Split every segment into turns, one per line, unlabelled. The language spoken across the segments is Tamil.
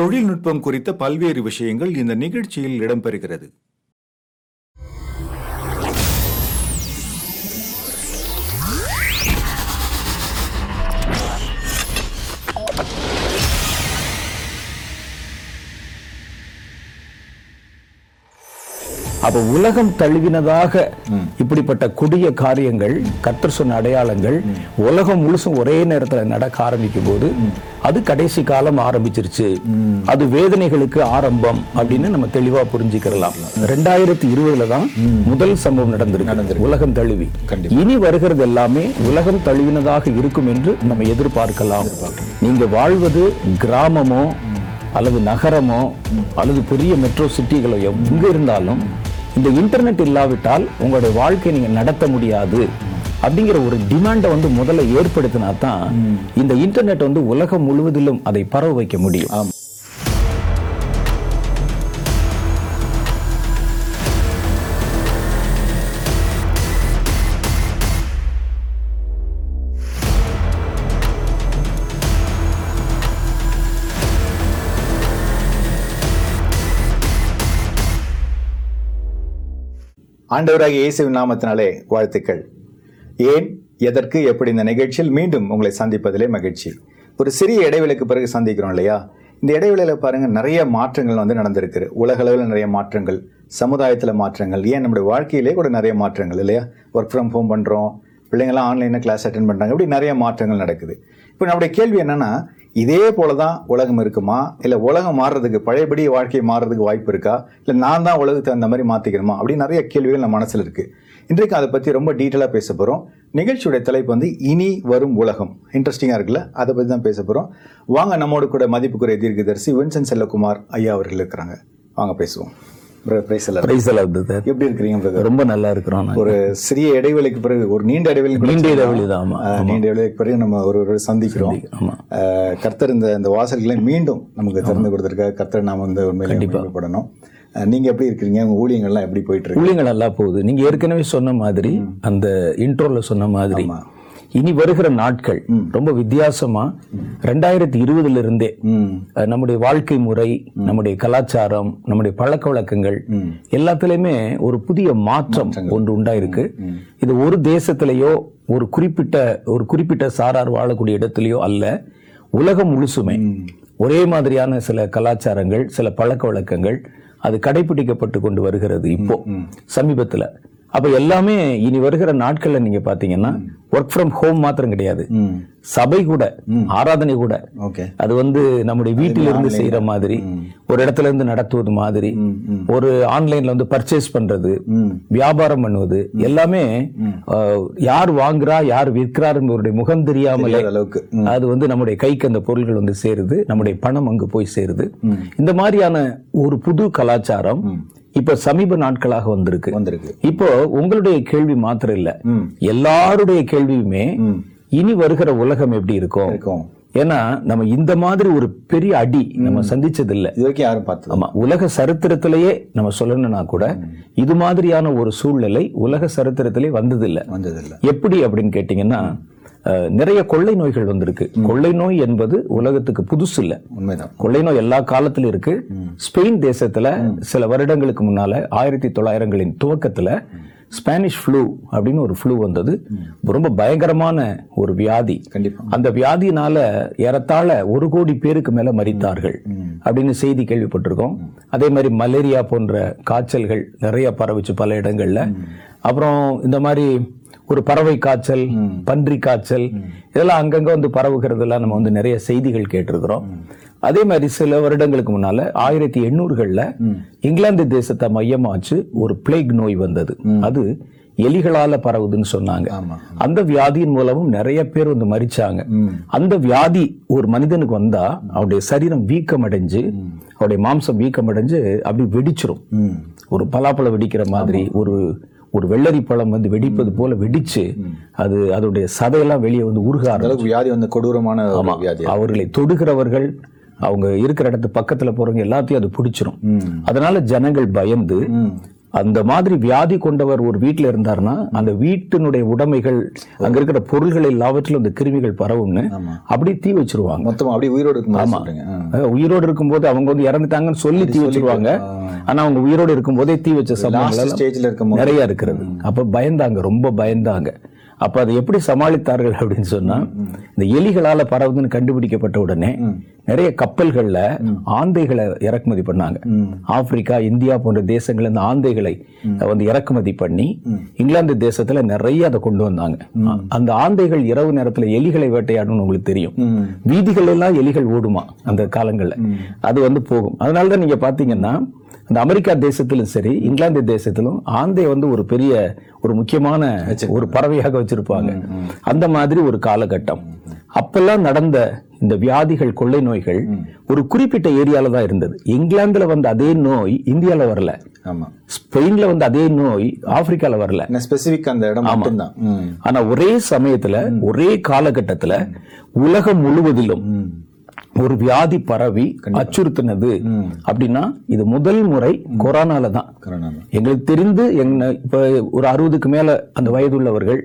தொழில்நுட்பம் குறித்த பல்வேறு விஷயங்கள் இந்த நிகழ்ச்சியில் இடம்பெறுகிறது.
அப்ப உலகம் தழுவினதாக இப்படிப்பட்ட கொடிய காரியங்கள் கர்த்தர் சொன்ன அடையாளங்கள் உலகம் முழுசும் ஒரே நேரத்துல நடக்க ஆரம்பிக்கும் போது அது கடைசி காலம் ஆரம்பிச்சிருச்சு. அது வேதனைகளுக்கு ஆரம்பம் அப்படின்னு நம்ம தெளிவா புரிஞ்சுக்கலாம் ரெண்டாயிரத்தி இருபதுல தான் முதல் சம்பவம் நடந்திருக்கு. உலகம் தழுவி. இனி வருகிறது எல்லாமே உலகம் தழுவினதாக இருக்கும் என்று நம்ம எதிர்பார்க்கலாம். நீங்க வாழ்வது கிராமமோ அல்லது நகரமோ அல்லது பெரிய மெட்ரோ சிட்டிகளோ எங்க இருந்தாலும் இந்த இன்டர்நெட் இல்லாவிட்டால் உங்களுடைய வாழ்க்கையை நீங்க நடத்த முடியாது. அப்படிங்கிற ஒரு டிமாண்டை வந்து முதல்ல ஏற்படுத்தினா தான் இந்த இன்டர்நெட் வந்து உலகம் முழுவதிலும் அதை பரவ வைக்க முடியும்.
ஆண்டவராக இயேசுவின் நாமத்தினாலே வாழ்த்துக்கள். ஏன்? எதற்கு? எப்படி? இந்த நிகழ்ச்சியில் மீண்டும் உங்களை சந்திப்பதிலே மகிழ்ச்சி. ஒரு சிறிய இடைவெளிக்கு பிறகு சந்திக்கிறோம் இல்லையா? இந்த இடைவெளியில் பாருங்கள் நிறைய மாற்றங்கள் வந்து நடந்திருக்கு. உலகளவில் நிறைய மாற்றங்கள் சமுதாயத்தில் மாற்றங்கள் ஏன் நம்முடைய வாழ்க்கையிலே கூட நிறைய மாற்றங்கள் இல்லையா? ஒர்க் ஃப்ரம் ஹோம் பண்ணுறோம் பிள்ளைங்களாம் ஆன்லைனில் கிளாஸ் அட்டன் பண்ணுறாங்க இப்படி நிறைய மாற்றங்கள் நடக்குது. இப்போ நம்முடைய கேள்வி என்னென்னா இதே போல தான் உலகம் இருக்குமா? இல்லை உலகம் மாறுறதுக்கு பழையபடி வாழ்க்கை மாறுறதுக்கு வாய்ப்பு இருக்கா? இல்லை நான் தான் உலகத்தை அந்த மாதிரி மாற்றிக்கணுமா அப்படின்னு நிறைய கேள்விகள் நம்ம மனசில் இருக்குது இன்றைக்கு அதை பற்றி ரொம்ப டீட்டெயிலாக பேச போகிறோம் நிகழ்ச்சியுடைய தலைப்பு வந்து இனி வரும் உலகம். இன்ட்ரெஸ்டிங்காக இருக்குல்ல? அதை பற்றி தான் பேச போகிறோம் வாங்க நம்மோடு கூட மதிப்புக்குரிய தீர்க்கதரிசி வின்சன் செல்லகுமார் ஐயா அவர்கள் இருக்கிறாங்க. வாங்க பேசுவோம். எப்படி இருக்கிறீங்க?
ரொம்ப நல்லா இருக்கிறோம்.
ஒரு சிறிய இடைவெளிக்கு பிறகு ஒரு நீண்ட இடைவெளி
நீண்ட. இடைவெளி தான்,
நீண்ட இடைவெளிக்கு பிறகு நம்ம ஒரு சந்திக்கிறோம். கர்த்தர் இந்த இந்த வாசல்களை மீண்டும் நமக்கு திறந்து கொடுத்திருக்காரு. கர்த்தர் நாம வந்து உண்மையிலே அஹ், நீங்க எப்படி இருக்கிறீங்க? உங்க ஊழியங்கள்லாம் எப்படி போயிட்டு இருக்கு?
ஊழியங்கள் நல்லா போகுது. நீங்க ஏற்கனவே சொன்ன மாதிரி அந்த இன்ட்ரோல சொன்ன மாதிரி இனி வருகிற நாட்கள் ரொம்ப வித்தியாசமா ரெண்டாயிரத்தி இருபதுல இருந்தே நம்முடைய வாழ்க்கை முறை நம்முடைய கலாச்சாரம் நம்முடைய பழக்க வழக்கங்கள் எல்லாத்துலயுமே ஒரு புதிய மாற்றம் ஒன்று உண்டாயிருக்கு. இது ஒரு தேசத்திலேயோ ஒரு குறிப்பிட்ட ஒரு குறிப்பிட்ட சாரார் வாழக்கூடிய இடத்திலேயோ அல்ல உலகம் முழுசுமே ஒரே மாதிரியான சில கலாச்சாரங்கள் சில பழக்க வழக்கங்கள் அது கடைபிடிக்கப்பட்டு கொண்டு வருகிறது இப்போ. சமீபத்துல அப்ப எல்லாமே இனி வருகிற நாட்கள்ல நீங்க பாத்தீங்கன்னா ஒர்க் ஃப்ரம் ஹோம் மாத்திரம் கிடையாது. சபை கூட ஆராதனை கூட.
ஓகே.
அது வந்து நம்முடைய வீட்டிலிருந்து செய்யற மாதிரி ஒரு இடத்துல இருந்து நடத்துவது மாதிரி ஒரு ஆன்லைன்ல வந்து பர்ச்சேஸ் பண்றது வியாபாரம் பண்ணுவது எல்லாமே யார் வாங்குறா யார் விற்கிறாருங்கிறவருடைய முகம் தெரியாமலே
அளவுக்கு.
அது வந்து நம்முடைய கைக்கு அந்த பொருள்கள் வந்து சேருது நம்முடைய பணம் அங்கு போய் சேருது. இந்த மாதிரியான ஒரு புது கலாச்சாரம் இப்ப சமீப நாட்களாக வந்திருக்கு.
வந்திருக்கு.
இப்போ உங்களுடைய கேள்வி மாத்திரம் இல்ல. எல்லாருடைய கேள்வியுமே இனி வருகிற உலகம் எப்படி இருக்கும்?
இருக்கும்.
ஏன்னா நம்ம இந்த மாதிரி ஒரு பெரிய அடி நம்ம சந்திச்சது இல்ல
இது வரைக்கும் யாரும் பார்த்தது
ஆமா உலக சரித்திரத்திலேயே நம்ம சொல்லணும்னா கூட இது மாதிரியான ஒரு சூழ்நிலை உலக சரித்திரத்திலே வந்ததில்லை.
வந்ததில்லை.
எப்படி அப்படின்னு கேட்டீங்கன்னா நிறைய கொள்ளை நோய்கள் வந்திருக்கு. கொள்ளை நோய் என்பது உலகத்துக்கு புதுசு இல்ல
உண்மைதான்.
கொள்ளை நோய் எல்லா காலத்திலும் இருக்கு. ஸ்பெயின் தேசத்துல சில வருடங்களுக்கு முன்னால ஆயிரத்தி தொள்ளாயிரங்களின் துவக்கத்துல ஸ்பானிஷ் ஃப்ளூ அப்படின்னு ஒரு ஃப்ளூ வந்தது. ரொம்ப பயங்கரமான ஒரு வியாதி. அந்த வியாதியினால ஏறத்தாழ ஒரு கோடி பேருக்கு மேல மரித்தார்கள் அப்படின்னு செய்தி கேள்விப்பட்டிருக்கோம். அதே மாதிரி மலேரியா போன்ற காய்ச்சல்கள் நிறைய பரவுச்சு பல இடங்கள்ல. அப்புறம் இந்த மாதிரி ஒரு பறவை காய்ச்சல் பன்றி காய்ச்சல் இதெல்லாம் அங்கங்க வந்து பரவுகிறதெல்லாம் நம்ம வந்து நிறைய செய்திகள் கேட்டிருக்கிறோம். அதே மாதிரி சில வருடங்களுக்கு முன்னால ஆயிரத்தி எண்ணூறுகள்ல இங்கிலாந்து தேசத்தை மையமா வச்சு ஒரு பிளேக் நோய் வந்தது. அது எலிகளால பரவுதுன்னு சொன்னாங்க. அந்த வியாதியின் மூலமும் நிறைய பேர் வந்து மரிச்சாங்க. அந்த வியாதி ஒரு மனிதனுக்கு வந்தா அவருடைய சரீரம் வீக்கம் அடைஞ்சு அவருடைய மாம்சம் வீக்கம் அடைஞ்சு அப்படி வெடிச்சிரும் ஒரு பலாப்பழம் வெடிக்கிற மாதிரி ஒரு ஒரு வெள்ளரி பழம் வந்து வெடிப்பது போல வெடிச்சு அது அதோடைய சதையெல்லாம் வெளியே வந்து உருக
வியாதி வந்து கொடூரமான வியாதி
அவர்களை தொடுகிறவர்கள் அவங்க இருக்கிற இடத்து பக்கத்துல போறவங்க எல்லாத்தையும் அது பிடிச்சிரும். அதனால ஜனங்கள் பயந்து அந்த மாதிரி வியாதி கொண்டவர் ஒரு வீட்டுல இருந்தாருன்னா அந்த வீட்டினுடைய உடைமைகள் அங்க இருக்கிற பொருள்கள் எல்லாவற்றிலும் அந்த கிருமிகள் பரவும்னு
ஆமா.
அப்படி தீ வச்சிருவாங்க.
மொத்தமா அப்படியே உயிரோடு இருக்கும் சொல்றீங்க. ஆ.
அஹ் உயிரோடு இருக்கும்போது அவங்க வந்து இறந்துட்டாங்கன்னு சொல்லி தீ வச்சிருவாங்க. ஆனா அவங்க உயிரோடு இருக்கும்போதே தீ வச்ச சம்பவங்கள்
ஸ்டேஜ்ல போது
நிறைய இருக்கிறது அப்ப பயந்தாங்க ரொம்ப பயந்தாங்க. அப்ப அதை எப்படி சமாளித்தார்கள் அப்படின்னு சொன்னா இந்த எலிகளால பரவுதுன்னு கண்டுபிடிக்கப்பட்ட உடனே நிறைய கப்பல்கள்ல ஆந்தைகளை இறக்குமதி பண்ணாங்க. ஆப்பிரிக்கா இந்தியா போன்ற தேசங்கள்ல இந்த ஆந்தைகளை வந்து இறக்குமதி பண்ணி இங்கிலாந்து தேசத்துல நிறைய அதை கொண்டு வந்தாங்க. அந்த ஆந்தைகள் இரவு நேரத்துல எலிகளை வேட்டையாடணும்னு உங்களுக்கு தெரியும். வீதிகள் எல்லாம் எலிகள் ஓடுமா அந்த காலங்கள்ல? அது வந்து போகும். அதனாலதான் நீங்க பாத்தீங்கன்னா இந்த அமெரிக்கா தேசத்திலும் சரி இங்கிலாந்து தேசத்திலும் ஆந்தை வந்து ஒரு பெரிய ஒரு முக்கியமான ஒரு பறவையாக வச்சிருப்பாங்க. அந்த மாதிரி ஒரு காலகட்டம். அப்பெல்லாம் நடந்த இந்த வியாதிகள் கொள்ளை நோய்கள் ஒரு குறிப்பிட்ட ஏரியால தான் இருந்தது. இங்கிலாந்துல வந்த அதே நோய் இந்தியால வரல.
ஆமா.
ஸ்பெயின்ல வந்த அதே நோய் ஆப்பிரிக்கால வரல.
ஸ்பெசிபிக் அந்த இடம் மட்டும்தான்.
ஆனா ஒரே சமயத்துல ஒரே காலகட்டத்துல உலகம் முழுவதிலும் ஒரு வியாதி பரவி அச்சுறுத்தினது அப்படின்னா இது முதல் முறை கொரோனால. தான். எங்களுக்கு தெரிந்து இப்ப ஒரு அறுபதுக்கு மேல அந்த வயது உள்ளவர்கள்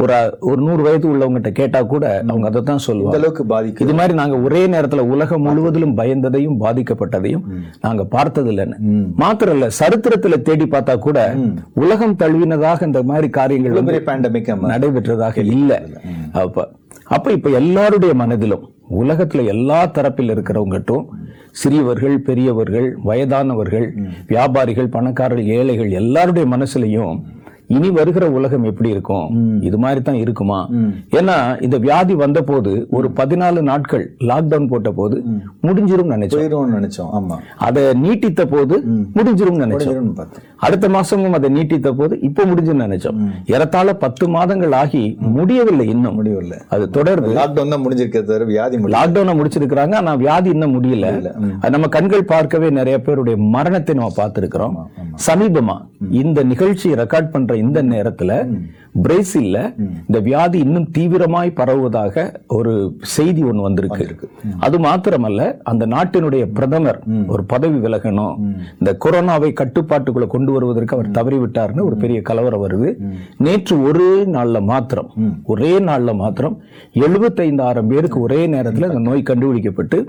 ஒரு ஒரு நூறு வயது உள்ளவங்ககிட்ட கேட்டா கூட அவங்க அதை தான் சொல்லுவாங்க.
அளவுக்கு பாதிக்குது
இது மாதிரி நாங்க ஒரே நேரத்துல உலகம் முழுவதிலும் பயந்ததையும் பாதிக்கப்பட்டதையும் நாங்க பார்த்தது இல்லைன்னு மாத்திரம் இல்ல சரித்திரத்துல தேடி பார்த்தா கூட உலகம் தழுவினதாக இந்த மாதிரி காரியங்கள் நடைபெற்றதாக இல்ல. அப்ப அப்ப இப்ப எல்லாருடைய மனதிலும் உலகத்துல எல்லா தரப்பில் இருக்கிறவங்கட்டும் சிறியவர்கள் பெரியவர்கள் வயதானவர்கள் வியாபாரிகள் பணக்காரர்கள் ஏழைகள் எல்லாருடைய மனசுலயும் இனி வருகிற உலகம் எப்படி இருக்கும்? இது மாதிரி தான் இருக்குமா ஏன்னா இந்த வியாதி வந்த போது ஒரு பதினாலு நாட்கள் லாக்டவுன் போட்ட போது முடிஞ்சிரும் நினைச்சோம்.
நினைச்சோம். ஆமா.
அதை நீட்டித்த போது முடிஞ்சிரும் நினைச்சோம். அடுத்த மாசமும் அதை நீட்டித்த போது இப்ப முடிஞ்சுன்னு நினைச்சோம். ஏறத்தாழ பத்து மாதங்கள் ஆகி முடியவில்லை இன்னும்.
முடியவில்லை.
அது தொடருது
லாக்டவுன் தான் முடிஞ்சிருக்கிறது தவிர வியாதி
லாக்டவுனை முடிச்சிருக்கிறாங்க ஆனா வியாதி இன்னும் முடியல. நம்ம கண்கள் பார்க்கவே நிறைய பேருடைய மரணத்தை நம்ம பார்த்திருக்கிறோம். சமீபமா இந்த நிகழ்ச்சியை ரெக்கார்ட் பண்ற இந்த நேரத்துல பிரேசில்ல இந்த வியாதி இன்னும் தீவிரமாய் பரவுவதாக ஒரு செய்தி ஒண்ணு வந்திருக்கு. அது மாத்திரமல்ல அந்த நாட்டினுடைய பிரதமர் ஒரு பதவி விலகணும். இந்த கொரோனாவை கட்டுப்பாட்டுக்குள்ள கொண்டு வருவதற்கு அவர் தவறிவிட்டார்னு ஒரு பெரிய கலவரம் வருது. நேற்று ஒரே நாள்ல மாத்திரம் ஒரே நாள்ல மாத்திரம் எழுபத்தைந்தாயிரம் பேருக்கு ஒரே நேரத்துல இந்த நோய் கண்டுபிடிக்கப்பட்டு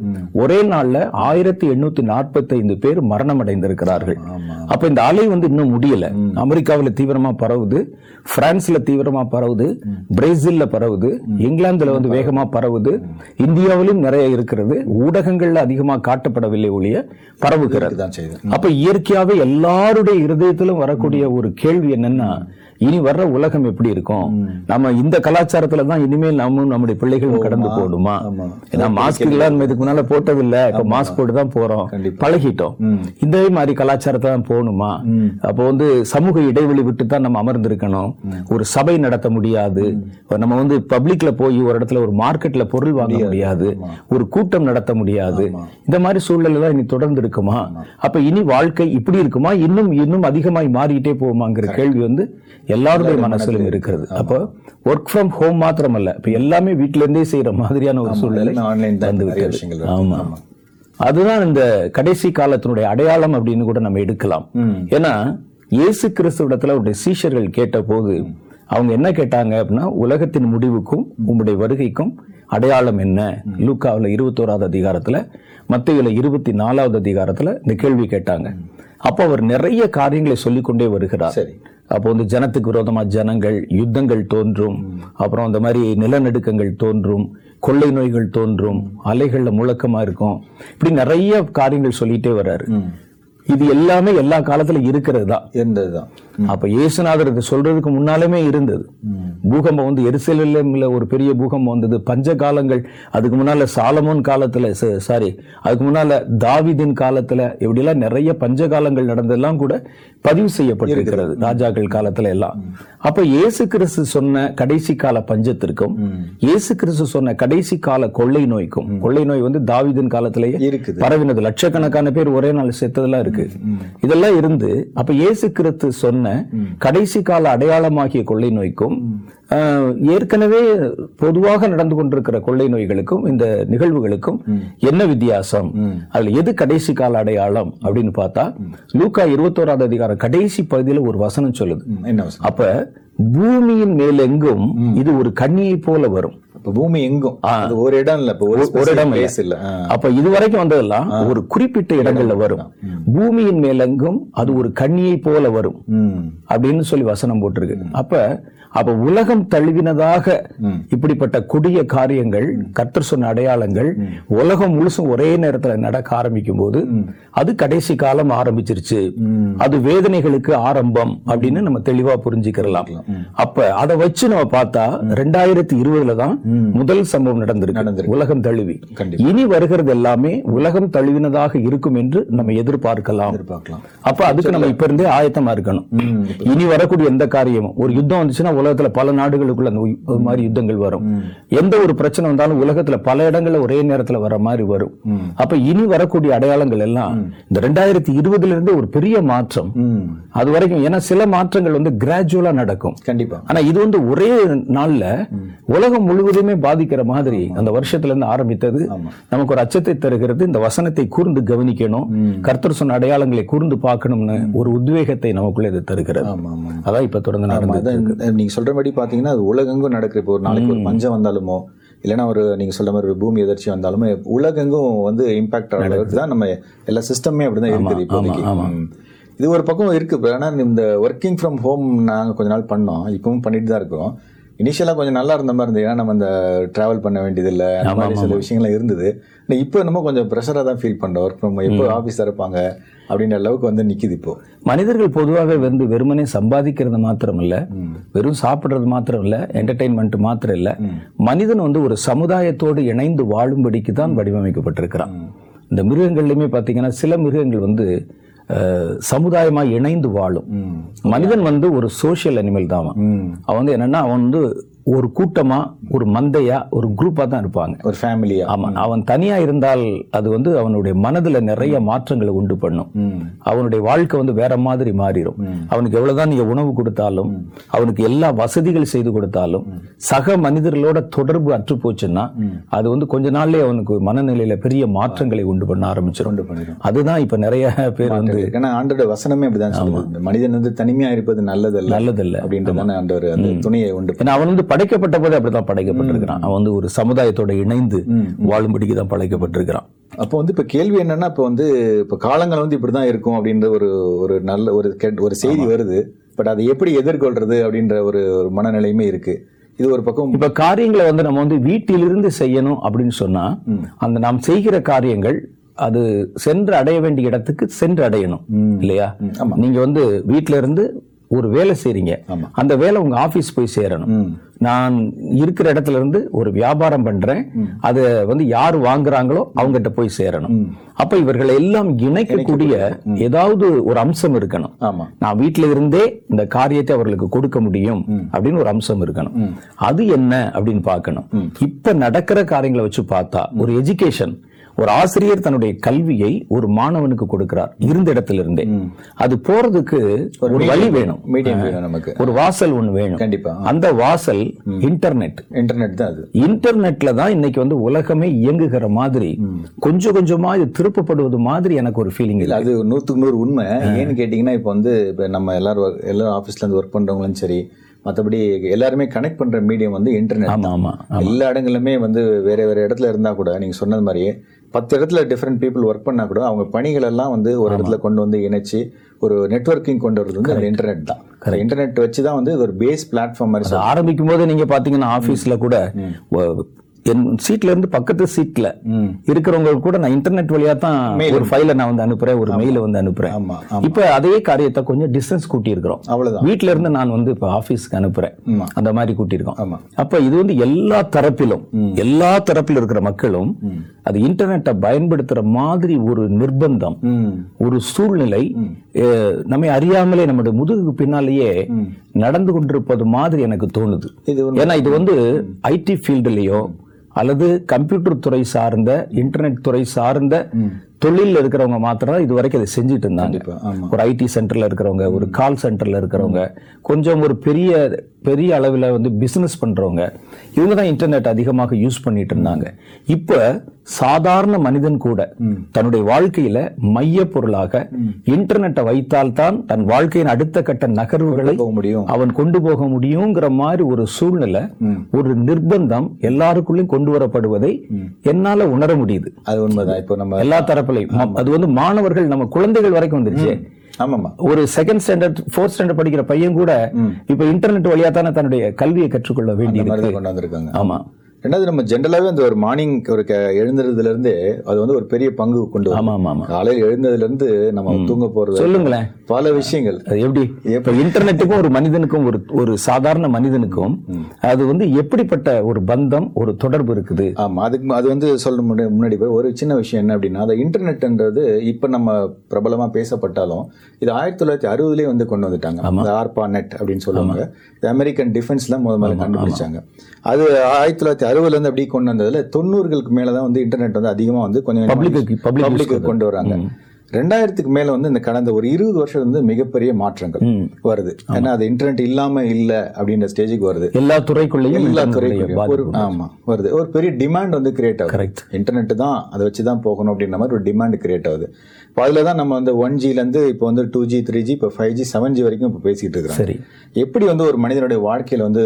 ஒரே நாள்ல ஆயிரத்தி எண்ணூத்தி நாற்பத்தி ஐந்து பேர் மரணம் அடைந்திருக்கிறார்கள் அப்ப இந்த அலை வந்து இன்னும் முடியல. அமெரிக்காவுல தீவிரமா பரவுது பிரான்ஸ்ல தீவிரமா பரவுது பிரேசில்ல பரவுது இங்கிலாந்துல வந்து வேகமா பரவுது இந்தியாவிலும் நிறைய இருக்கிறது. ஊடகங்கள்ல அதிகமா காட்டப்படவில்லை ஒழிய பரவுகிறது. அப்ப இயற்கையாவே எல்லாருடைய இருதயத்திலும் வரக்கூடிய ஒரு கேள்வி என்னன்னா இனி வர்ற உலகம் எப்படி இருக்கும்? நம்ம இந்த கலாச்சாரத்துல தான் இனிமேல் நாமும் நம்முடைய பிள்ளைகளும் கடந்து
ஆமா.
ஏன்னா மாஸ்க் எல்லாம் நம்ம இதுக்கு முன்னால போட்டதில்ல. இப்ப மாஸ்க் போட்டு தான் போறோம். பழகிட்டோம். இதே மாதிரி கலாச்சாரத்தை தான் போகணுமா? அப்போ வந்து சமூக இடைவெளி விட்டு தான் நம்ம அமர்ந்திருக்கணும். ஒரு சபை நடத்த முடியாது. நம்ம வந்து பப்ளிக்ல போய் ஒரு இடத்துல ஒரு மார்க்கெட்ல பொருள் வாங்க முடியாது. ஒரு கூட்டம் நடத்த முடியாது. இந்த மாதிரி சூழ்நிலை தான் இனி தொடர்ந்து இருக்குமா? அப்ப இனி வாழ்க்கை இப்படி இருக்குமா? இன்னும் இன்னும் அதிகமாய் மாறிக்கிட்டே போகுமாங்கிற கேள்வி வந்து எல்லாருடைய மனசிலும் இருக்கிறது. அப்போ ஒர்க் ஃப்ரம் ஹோம் மாத்திரமல்ல இப்ப எல்லாமே வீட்ல இருந்தே செய்யற மாதிரியான ஒரு சூழ்நிலை.
விஷயங்கள்.
ஆமா. அதுதான் இந்த கடைசி காலத்தினுடைய அடையாளம் அப்படின்னு கூட நம்ம எடுக்கலாம். ஏன்னா இயேசு கிறிஸ்துவிடத்துல அவருடைய சீஷர்கள் கேட்டபோது அவங்க என்ன கேட்டாங்க அப்படின்னா உலகத்தின் முடிவுக்கும் உம்முடைய வருகைக்கும் அடையாளம் என்ன? லூக்காவுல இருபத்தோராவது அதிகாரத்துல மத்தியில இருபத்தி நாலாவது அதிகாரத்துல இந்த கேள்வி கேட்டாங்க. அப்போ அவர் நிறைய காரியங்களை சொல்லிக்கொண்டே வருகிறார்.
சரி.
அப்போ வந்து ஜனத்துக்கு விரோதமா ஜனங்கள் யுத்தங்கள் தோன்றும். அப்புறம் அந்த மாதிரி நிலநடுக்கங்கள் தோன்றும். கொள்ளை நோய்கள் தோன்றும். அலைகள்ல முழக்கமா இருக்கும். இப்படி நிறைய காரியங்கள் சொல்லிட்டே வர்றாரு. இது எல்லாமே எல்லா காலத்துல இருக்கிறது தான்.
இருந்ததுதான்.
அப்ப இயேசுநாதர் இது சொல்றதுக்கு முன்னாலுமே இருந்தது. பூகம்பம் வந்து எருசலேம்ல ஒரு பெரிய பூகம்பம் வந்தது. பஞ்ச காலங்கள் அதுக்கு முன்னால சாலமோன் காலத்துல சாரி அதுக்கு முன்னால தாவீதின் காலத்துல இப்படிலாம் நிறைய பஞ்ச காலங்கள் நடந்ததெல்லாம் கூட பதிவு செய்யப்பட்டிருக்கிறது. ராஜாக்கள் காலத்துல எல்லாம். அப்ப இயேசு கிறிஸ்து சொன்ன கடைசி கால பஞ்சத்திற்கும் இயேசு கிறிஸ்து சொன்ன கடைசி கால கொள்ளை நோய்க்கும் கொள்ளை நோய் வந்து தாவீதின் காலத்திலேயே
இருக்குது.
பரவினது. லட்சக்கணக்கான பேர் ஒரே நாள் செத்ததெல்லாம் இருக்கு இதெல்லாம் இருந்து அப்ப இயேசு கிறிஸ்து சொன்ன கடைசி கால அடையாளமாகிய கொள்ளை நோய்க்கும் ஏற்கனவே பொதுவாக நடந்து கொண்டிருக்கிற கொள்ளை நோய்களுக்கும் இந்த நிகழ்வுகளுக்கும் என்ன வித்தியாசம்? அதுல எது கடைசி கால அடையாளம் அப்படின்னு பார்த்தா லூக்கா இருபத்தோராவது அதிகாரம் கடைசி பகுதியில ஒரு வசனம் சொல்லுது? அப்ப பூமியின் மேலெங்கும் இது ஒரு கண்ணியை போல வரும்.
பூமி எங்கும்? ஒரு இடம் இல்ல ஒரு
இடம்
இல்ல.
அப்ப இதுவரைக்கும் வந்ததெல்லாம் ஒரு குறிப்பிட்ட இடங்கள்ல வரும். பூமியின் மேலெங்கும் அது ஒரு கண்ணியை போல வரும். அப்படின்னு சொல்லி வசனம் போட்டிருக்கு. அப்ப அப்ப உலகம் தழுவினதாக இப்படிப்பட்ட கொடிய காரியங்கள் கர்த்தர் சொன்ன அடையாளங்கள் உலகம் முழுசும் ஒரே நேரத்துல நடக்க ஆரம்பிக்கும் போது அது கடைசி காலம் ஆரம்பிச்சிருச்சு. அது வேதனைகளுக்கு ஆரம்பம் அப்படின்னு நம்ம தெளிவா புரிஞ்சுக்கிறலாம். அப்ப அதை வச்சு நம்ம பார்த்தா ரெண்டாயிரத்தி இருபதுல தான் முதல் சம்பவம் நடந்திருக்கு. உலகம் தழுவி. இனி வருகிறது எல்லாமே உலகம் தழுவினதாக இருக்கும் என்று நம்ம எதிர்பார்க்கலாம்.
எதிர்பார்க்கலாம்.
அப்ப அதுக்கு நம்ம இப்ப இருந்தே ஆயத்தமா இருக்கணும். இனி வரக்கூடிய எந்த காரியமும் ஒரு யுத்தம் வந்துச்சுன்னா உலகத்துல பல நாடுகளுக்குள்ள அந்த மாதிரி யுத்தங்கள் வரும். எந்த ஒரு பிரச்சனை வந்தாலும் உலகத்துல பல இடங்கள்ல ஒரே நேரத்துல வர மாதிரி வரும். அப்ப இனி வரக்கூடிய அடையாளங்கள் எல்லாம் இந்த ரெண்டாயிரத்தி இருபதுல இருந்தே ஒரு பெரிய மாற்றம். அது வரைக்கும் ஏன்னா சில மாற்றங்கள் வந்து கிராஜுவலா நடக்கும்.
கண்டிப்பா.
ஆனா இது வந்து ஒரே நாள்ல உலகம் முழுவதுமே பாதிக்கிற மாதிரி அந்த வருஷத்துல இருந்து ஆரம்பித்தது. நமக்கு ஒரு அச்சத்தை தருகிறது. இந்த வசனத்தை கூர்ந்து கவனிக்கணும். கர்த்தர் சொன்ன அடையாளங்களை கூர்ந்து பார்க்கணும்னு ஒரு உத்வேகத்தை நமக்குள்ள இது தருகிறது. அதான் இப்ப தொடர்ந்து
ஆமா,
நடந்தது
அதான் இந்த- நீங்க சொல்றபடி பாத்தீங்கன்னா அது உலகெங்கும் நடக்கிற இப்போ ஒரு நாளைக்கு ஒரு பஞ்சம் வந்தாலுமோ இல்லைன்னா ஒரு நீங்க சொல்ற மாதிரி ஒரு பூமி எதிர்ச்சி வந்தாலுமே உலகெங்கும் வந்து இம்பாக்ட் ஆகிறதுக்கு தான் நம்ம எல்லா சிஸ்டமே அப்படிதான் இருக்குது இப்போதைக்கு. இது ஒரு பக்கம் இருக்கு bro. ஆனா இந்த ஒர்க்கிங் ஃப்ரம் ஹோம் நாங்க கொஞ்ச நாள் பண்ணோம். இப்பவும் பண்ணிட்டு தான் இருக்கிறோம் இனிஷியலா கொஞ்சம் நல்லா இருந்த மாதிரி இருந்தது. ஏன்னா நம்ம இந்த டிராவல் பண்ண வேண்டியதில்லை. அந்த மாதிரி சில விஷயங்கள்லாம் இருந்தது. ஆனா இப்போ என்னமோ கொஞ்சம் ப்ரெஷராக தான் ஃபீல் பண்றோம் ஒர்க் ஃப்ரம் எப்போ ஆஃபீஸ் இருப்பாங்க அப்படின்ற அளவுக்கு வந்து நிக்குது இப்போ.
மனிதர்கள் பொதுவாக வந்து வெறுமனே சம்பாதிக்கிறது மாத்திரம் இல்ல வெறும் சாப்பிடுறது மாத்திரம் இல்ல என்டர்டைன்மெண்ட் மாத்திரம் இல்ல. மனிதன் வந்து ஒரு சமுதாயத்தோடு இணைந்து வாழும்படிக்கு தான் வடிவமைக்கப்பட்டிருக்கிறான். இந்த மிருகங்கள்லயுமே பாத்தீங்கன்னா சில மிருகங்கள் வந்து அஹ், சமுதாயமா இணைந்து வாழும். மனிதன் வந்து ஒரு சோஷியல் அனிமல் தான். அவன் வந்து என்னன்னா அவன் வந்து ஒரு கூட்டமா ஒரு மந்தையா ஒரு குரூப்பா தான் இருப்பாங்க.
ஒரு ஃபேமிலியா
ஆமா அவன் தனியா இருந்தால் அது வந்து அவனுடைய மனதுல நிறைய மாற்றங்களை உண்டு பண்ணும். அவனுடைய வாழ்க்கை வந்து வேற மாதிரி மாறிடும். அவனுக்கு எவ்வளவுதான் நீங்க உணவு கொடுத்தாலும் அவனுக்கு எல்லா வசதிகள் செய்து கொடுத்தாலும் சக மனிதர்களோட தொடர்பு அற்று போச்சுன்னா அது வந்து கொஞ்ச நாள்லயே அவனுக்கு மனநிலையில பெரிய மாற்றங்களை உண்டு பண்ண ஆரம்பிச்சிடும் அதுதான் இப்ப நிறைய பேர் வந்து
ஏன்னா ஆண்டோட வசனமே அப்படிதான் மனிதன் வந்து தனிமையா இருப்பது நல்லதல்ல
நல்லதில்ல.
அப்படின்றதானே ஆண்டவர் அந்த துணியை உண்டு
அவன் வந்து படைக்கப்பட்ட போதே அப்படித்தான் படைக்கப்பட்டிருக்கிறான். அவன் வந்து ஒரு சமுதாயத்தோட இணைந்து வாழும்படிக்கு தான் படைக்கப்பட்டிருக்கிறான்.
அப்போ வந்து இப்ப கேள்வி என்னன்னா இப்ப வந்து இப்ப காலங்கள் வந்து இப்படிதான் இருக்கும் அப்படின்ற ஒரு ஒரு நல்ல ஒரு ஒரு செய்தி வருது. பட் அதை எப்படி எதிர்கொள்றது அப்படின்ற ஒரு ஒரு மனநிலையுமே இருக்கு. இது ஒரு பக்கம்
இப்ப காரியங்களை வந்து நம்ம வந்து வீட்டிலிருந்து செய்யணும் அப்படின்னு சொன்னா அந்த நாம் செய்கிற காரியங்கள் அது சென்று அடைய வேண்டிய இடத்துக்கு சென்று அடையணும். இல்லையா? நீங்க வந்து வீட்ல இருந்து ஒரு வேலை செய்றீங்க. அந்த வேலை உங்க ஆபீஸ் போய் சேரணும். நான் இருக்கிற இடத்துல இருந்து ஒரு வியாபாரம் பண்றேன். அதை வந்து யார் வாங்குறாங்களோ அவங்ககிட்ட போய் சேரணும். அப்ப இவர்களை எல்லாம் இணைக்கக்கூடிய ஏதாவது ஒரு அம்சம் இருக்கணும். நான் வீட்ல இருந்தே இந்த காரியத்தை அவர்களுக்கு கொடுக்க முடியும் அப்படின்னு ஒரு அம்சம் இருக்கணும். அது என்ன அப்படின்னு பார்க்கணும். இப்ப நடக்கிற காரியங்களை வச்சு பார்த்தா ஒரு எஜுகேஷன் ஒரு ஆசிரியர் தன்னுடைய கல்வியை ஒரு மாணவனுக்கு கொடுக்கிறார். இருந்த இடத்துல இருந்தே அது போறதுக்கு ஒரு வழி வேணும்.
மீடியம் வேணும் நமக்கு.
ஒரு வாசல் ஒண்ணு வேணும்.
கண்டிப்பா.
அந்த வாசல் இன்டர்நெட்
இன்டர்நெட் தான் அது.
இன்டர்நெட்ல தான் இன்னைக்கு வந்து உலகமே இயங்குகிற மாதிரி கொஞ்சம் கொஞ்சமா இது திருப்பப்படுவது மாதிரி எனக்கு ஒரு ஃபீலிங்
இல்ல அது நூத்துக்கு நூறு உண்மை. ஏன்னு கேட்டீங்கன்னா இப்போ வந்து இப்போ நம்ம எல்லாரும் எல்லாரும் ஆஃபீஸ்ல இருந்து ஒர்க் பண்றவங்களும் சரி மற்றபடி எல்லாருமே கனெக்ட் பண்ற மீடியம் வந்து இன்டர்நெட்
ஆமா ஆமா.
எல்லா இடங்களுமே வந்து வேற வேற இடத்துல இருந்தா கூட நீங்க சொன்னது மாதிரியே பத்து இடத்துல டிஃப்ரெண்ட் பீப்புள் ஒர்க் பண்ணா கூட அவங்க பணிகள் எல்லாம் வந்து ஒரு இடத்துல கொண்டு வந்து இணைச்சு ஒரு நெட்வொர்க்கிங் கொண்டு வரது வந்து அந்த இன்டர்நெட் தான். இன்டர்நெட் வச்சு தான் வந்து ஒரு பேஸ் பிளாட்ஃபார்ம் மாதிரி
ஆரம்பிக்கும் போது நீங்க பாத்தீங்கன்னா ஆபீஸ்ல கூட என் சீட்ல இருந்து பக்கத்து சீட்ல இருக்கிறவங்க கூட நான் இன்டர்நெட் வழியா தான் ஒரு ஃபைல நான் வந்து அனுப்புறேன் ஒரு மெயில வந்து அனுப்புறேன். இப்ப அதே காரியத்தை கொஞ்சம் டிஸ்டன்ஸ் கூட்டி இருக்கிறோம்
அவ்வளவுதான்.
வீட்ல இருந்து நான் வந்து இப்ப ஆபீஸ்க்கு அனுப்புறேன். அந்த மாதிரி கூட்டியிருக்கோம். அப்ப இது வந்து எல்லா தரப்பிலும் எல்லா தரப்பிலும் இருக்கிற மக்களும் அது இன்டர்நெட்டை பயன்படுத்துற மாதிரி ஒரு நிர்பந்தம் ஒரு சூழ்நிலை நம்மை அறியாமலே நம்முடைய முதுகுக்கு பின்னாலேயே நடந்து கொண்டிருப்பது மாதிரி எனக்கு தோணுது. ஏன்னா இது வந்து ஐடி ஃபீல்டுலயோ அல்லது கம்ப்யூட்டர் துறை சார்ந்த இன்டர்நெட் துறை சார்ந்த தொழில்ல இருக்கிறவங்க மாத்திரம் இது வரைக்கும் அதை செஞ்சுட்டு இருந்தாங்க. ஒரு ஐடி சென்டர்ல இருக்கிறவங்க ஒரு கால் சென்டர்ல இருக்கிறவங்க கொஞ்சம் ஒரு பெரிய பெரிய அளவில் வந்து பிசினஸ் பண்றவங்க இவங்க தான் இன்டர்நெட் அதிகமாக யூஸ் பண்ணிட்டு இருந்தாங்க. இப்ப சாதாரண மனிதன் கூட தன்னுடைய வாழ்க்கையில மைய பொருளாக இன்டர்நெட்டை வைத்தால்தான் தன் வாழ்க்கையின் அடுத்த கட்ட நகர்வுகளை
முடியும்.
அவன் கொண்டு போக முடியுங்கிற மாதிரி ஒரு சூழ்நிலை ஒரு நிர்பந்தம் எல்லாருக்குள்ளயும் கொண்டு வரப்படுவதை என்னால உணர முடியுது.
அது உண்மைதான். இப்போ நம்ம
எல்லா தரப்புலையும். அது வந்து மாணவர்கள் நம்ம குழந்தைகள் வரைக்கும் வந்துருச்சு.
ஆமாம்மா.
ஒரு செகண்ட் ஸ்டாண்டர்ட் ஃபோர்த் ஸ்டாண்டர்ட் படிக்கிற பையன் கூட இப்ப இன்டர்நெட் வழியா தானே தன்னுடைய கல்வியை கற்றுக்கொள்ள வேண்டி
இந்த மாதிரி
இருக்கு
தான் கொண்டு வந்திருக்காங்க.
ஆமா.
ரெண்டாவது நம்ம ஜென்ரலாவே அந்த ஒரு மார்னிங் ஒரு க- எழுந்துறதுல இருந்தே அது வந்து ஒரு பெரிய பங்கு கொண்டு வரும்.
ஆமா ஆமா ஆமா
காலையில் எழுந்ததுல இருந்து நம்ம தூங்க போறது
சொல்லுங்களேன்.
பல விஷயங்கள்.
அது எப்படி? இப்ப இன்டர்நெட்டுக்கும் ஒரு மனிதனுக்கும் ஒரு ஒரு சாதாரண மனிதனுக்கும் அது வந்து எப்படிப்பட்ட ஒரு பந்தம் ஒரு தொடர்பு இருக்குது?
ஆமா அதுக்கு அது வந்து சொல்ல முன்னாடி போய் ஒரு சின்ன விஷயம் என்ன அப்படின்னா அந்த இன்டர்நெட்ன்றது இப்ப நம்ம பிரபலமா பேசப்பட்டாலும் இது ஆயிரத்தி தொள்ளாயிரத்தி அறுபதுலேயே வந்து கொண்டு வந்துட்டாங்க. இந்த ஆர்பா நெட் அப்படின்னு சொல்லுவாங்க. அமெரிக்கன் டிஃபென்ஸ்ல முத முதல்ல கண்டுபிடிச்சாங்க. அது ஆயிரத்தி தொள்ளாயிரத்தி அறுபதுல இருந்து அப்படி கொண்டு வந்ததுல தொண்ணூறுகளுக்கு மேலதான் வந்து இன்டர்நெட் வந்து அதிகமா வந்து கொஞ்சம்
Public- public use
பப்ளிக் கொண்டு வராங்க. ரெண்டாயிரத்துக்கு மேல வந்து இந்த கடந்த ஒரு இருபது வருஷம் வந்து மிகப்பெரிய மாற்றங்கள். வருது. ஏன்னா அது இன்டர்நெட் இல்லாம இல்ல அப்படின்ற ஸ்டேஜுக்கு வருது.
எல்லா துறைக்குள்ளேயும்
எல்லா துறைக்கும் ஒரு
பாதிப்பு.
ஆமா வருது. ஒரு பெரிய டிமாண்ட் வந்து கிரியேட் ஆகுது. இன்டர்நெட் தான் அதை வச்சு தான் போகணும் அப்படின்ற மாதிரி ஒரு டிமாண்ட் கிரியேட் ஆகுது. அதில் தான் நம்ம வந்து ஒன் ஜிலேருந்து இப்போ வந்து டூ ஜி த்ரீ ஜி இப்போ ஃபைவ் ஜி செவன் ஜி வரைக்கும் இப்போ பேசிட்டு இருக்கிறோம்
சரி.
எப்படி வந்து ஒரு மனிதனுடைய வாழ்க்கையில வந்து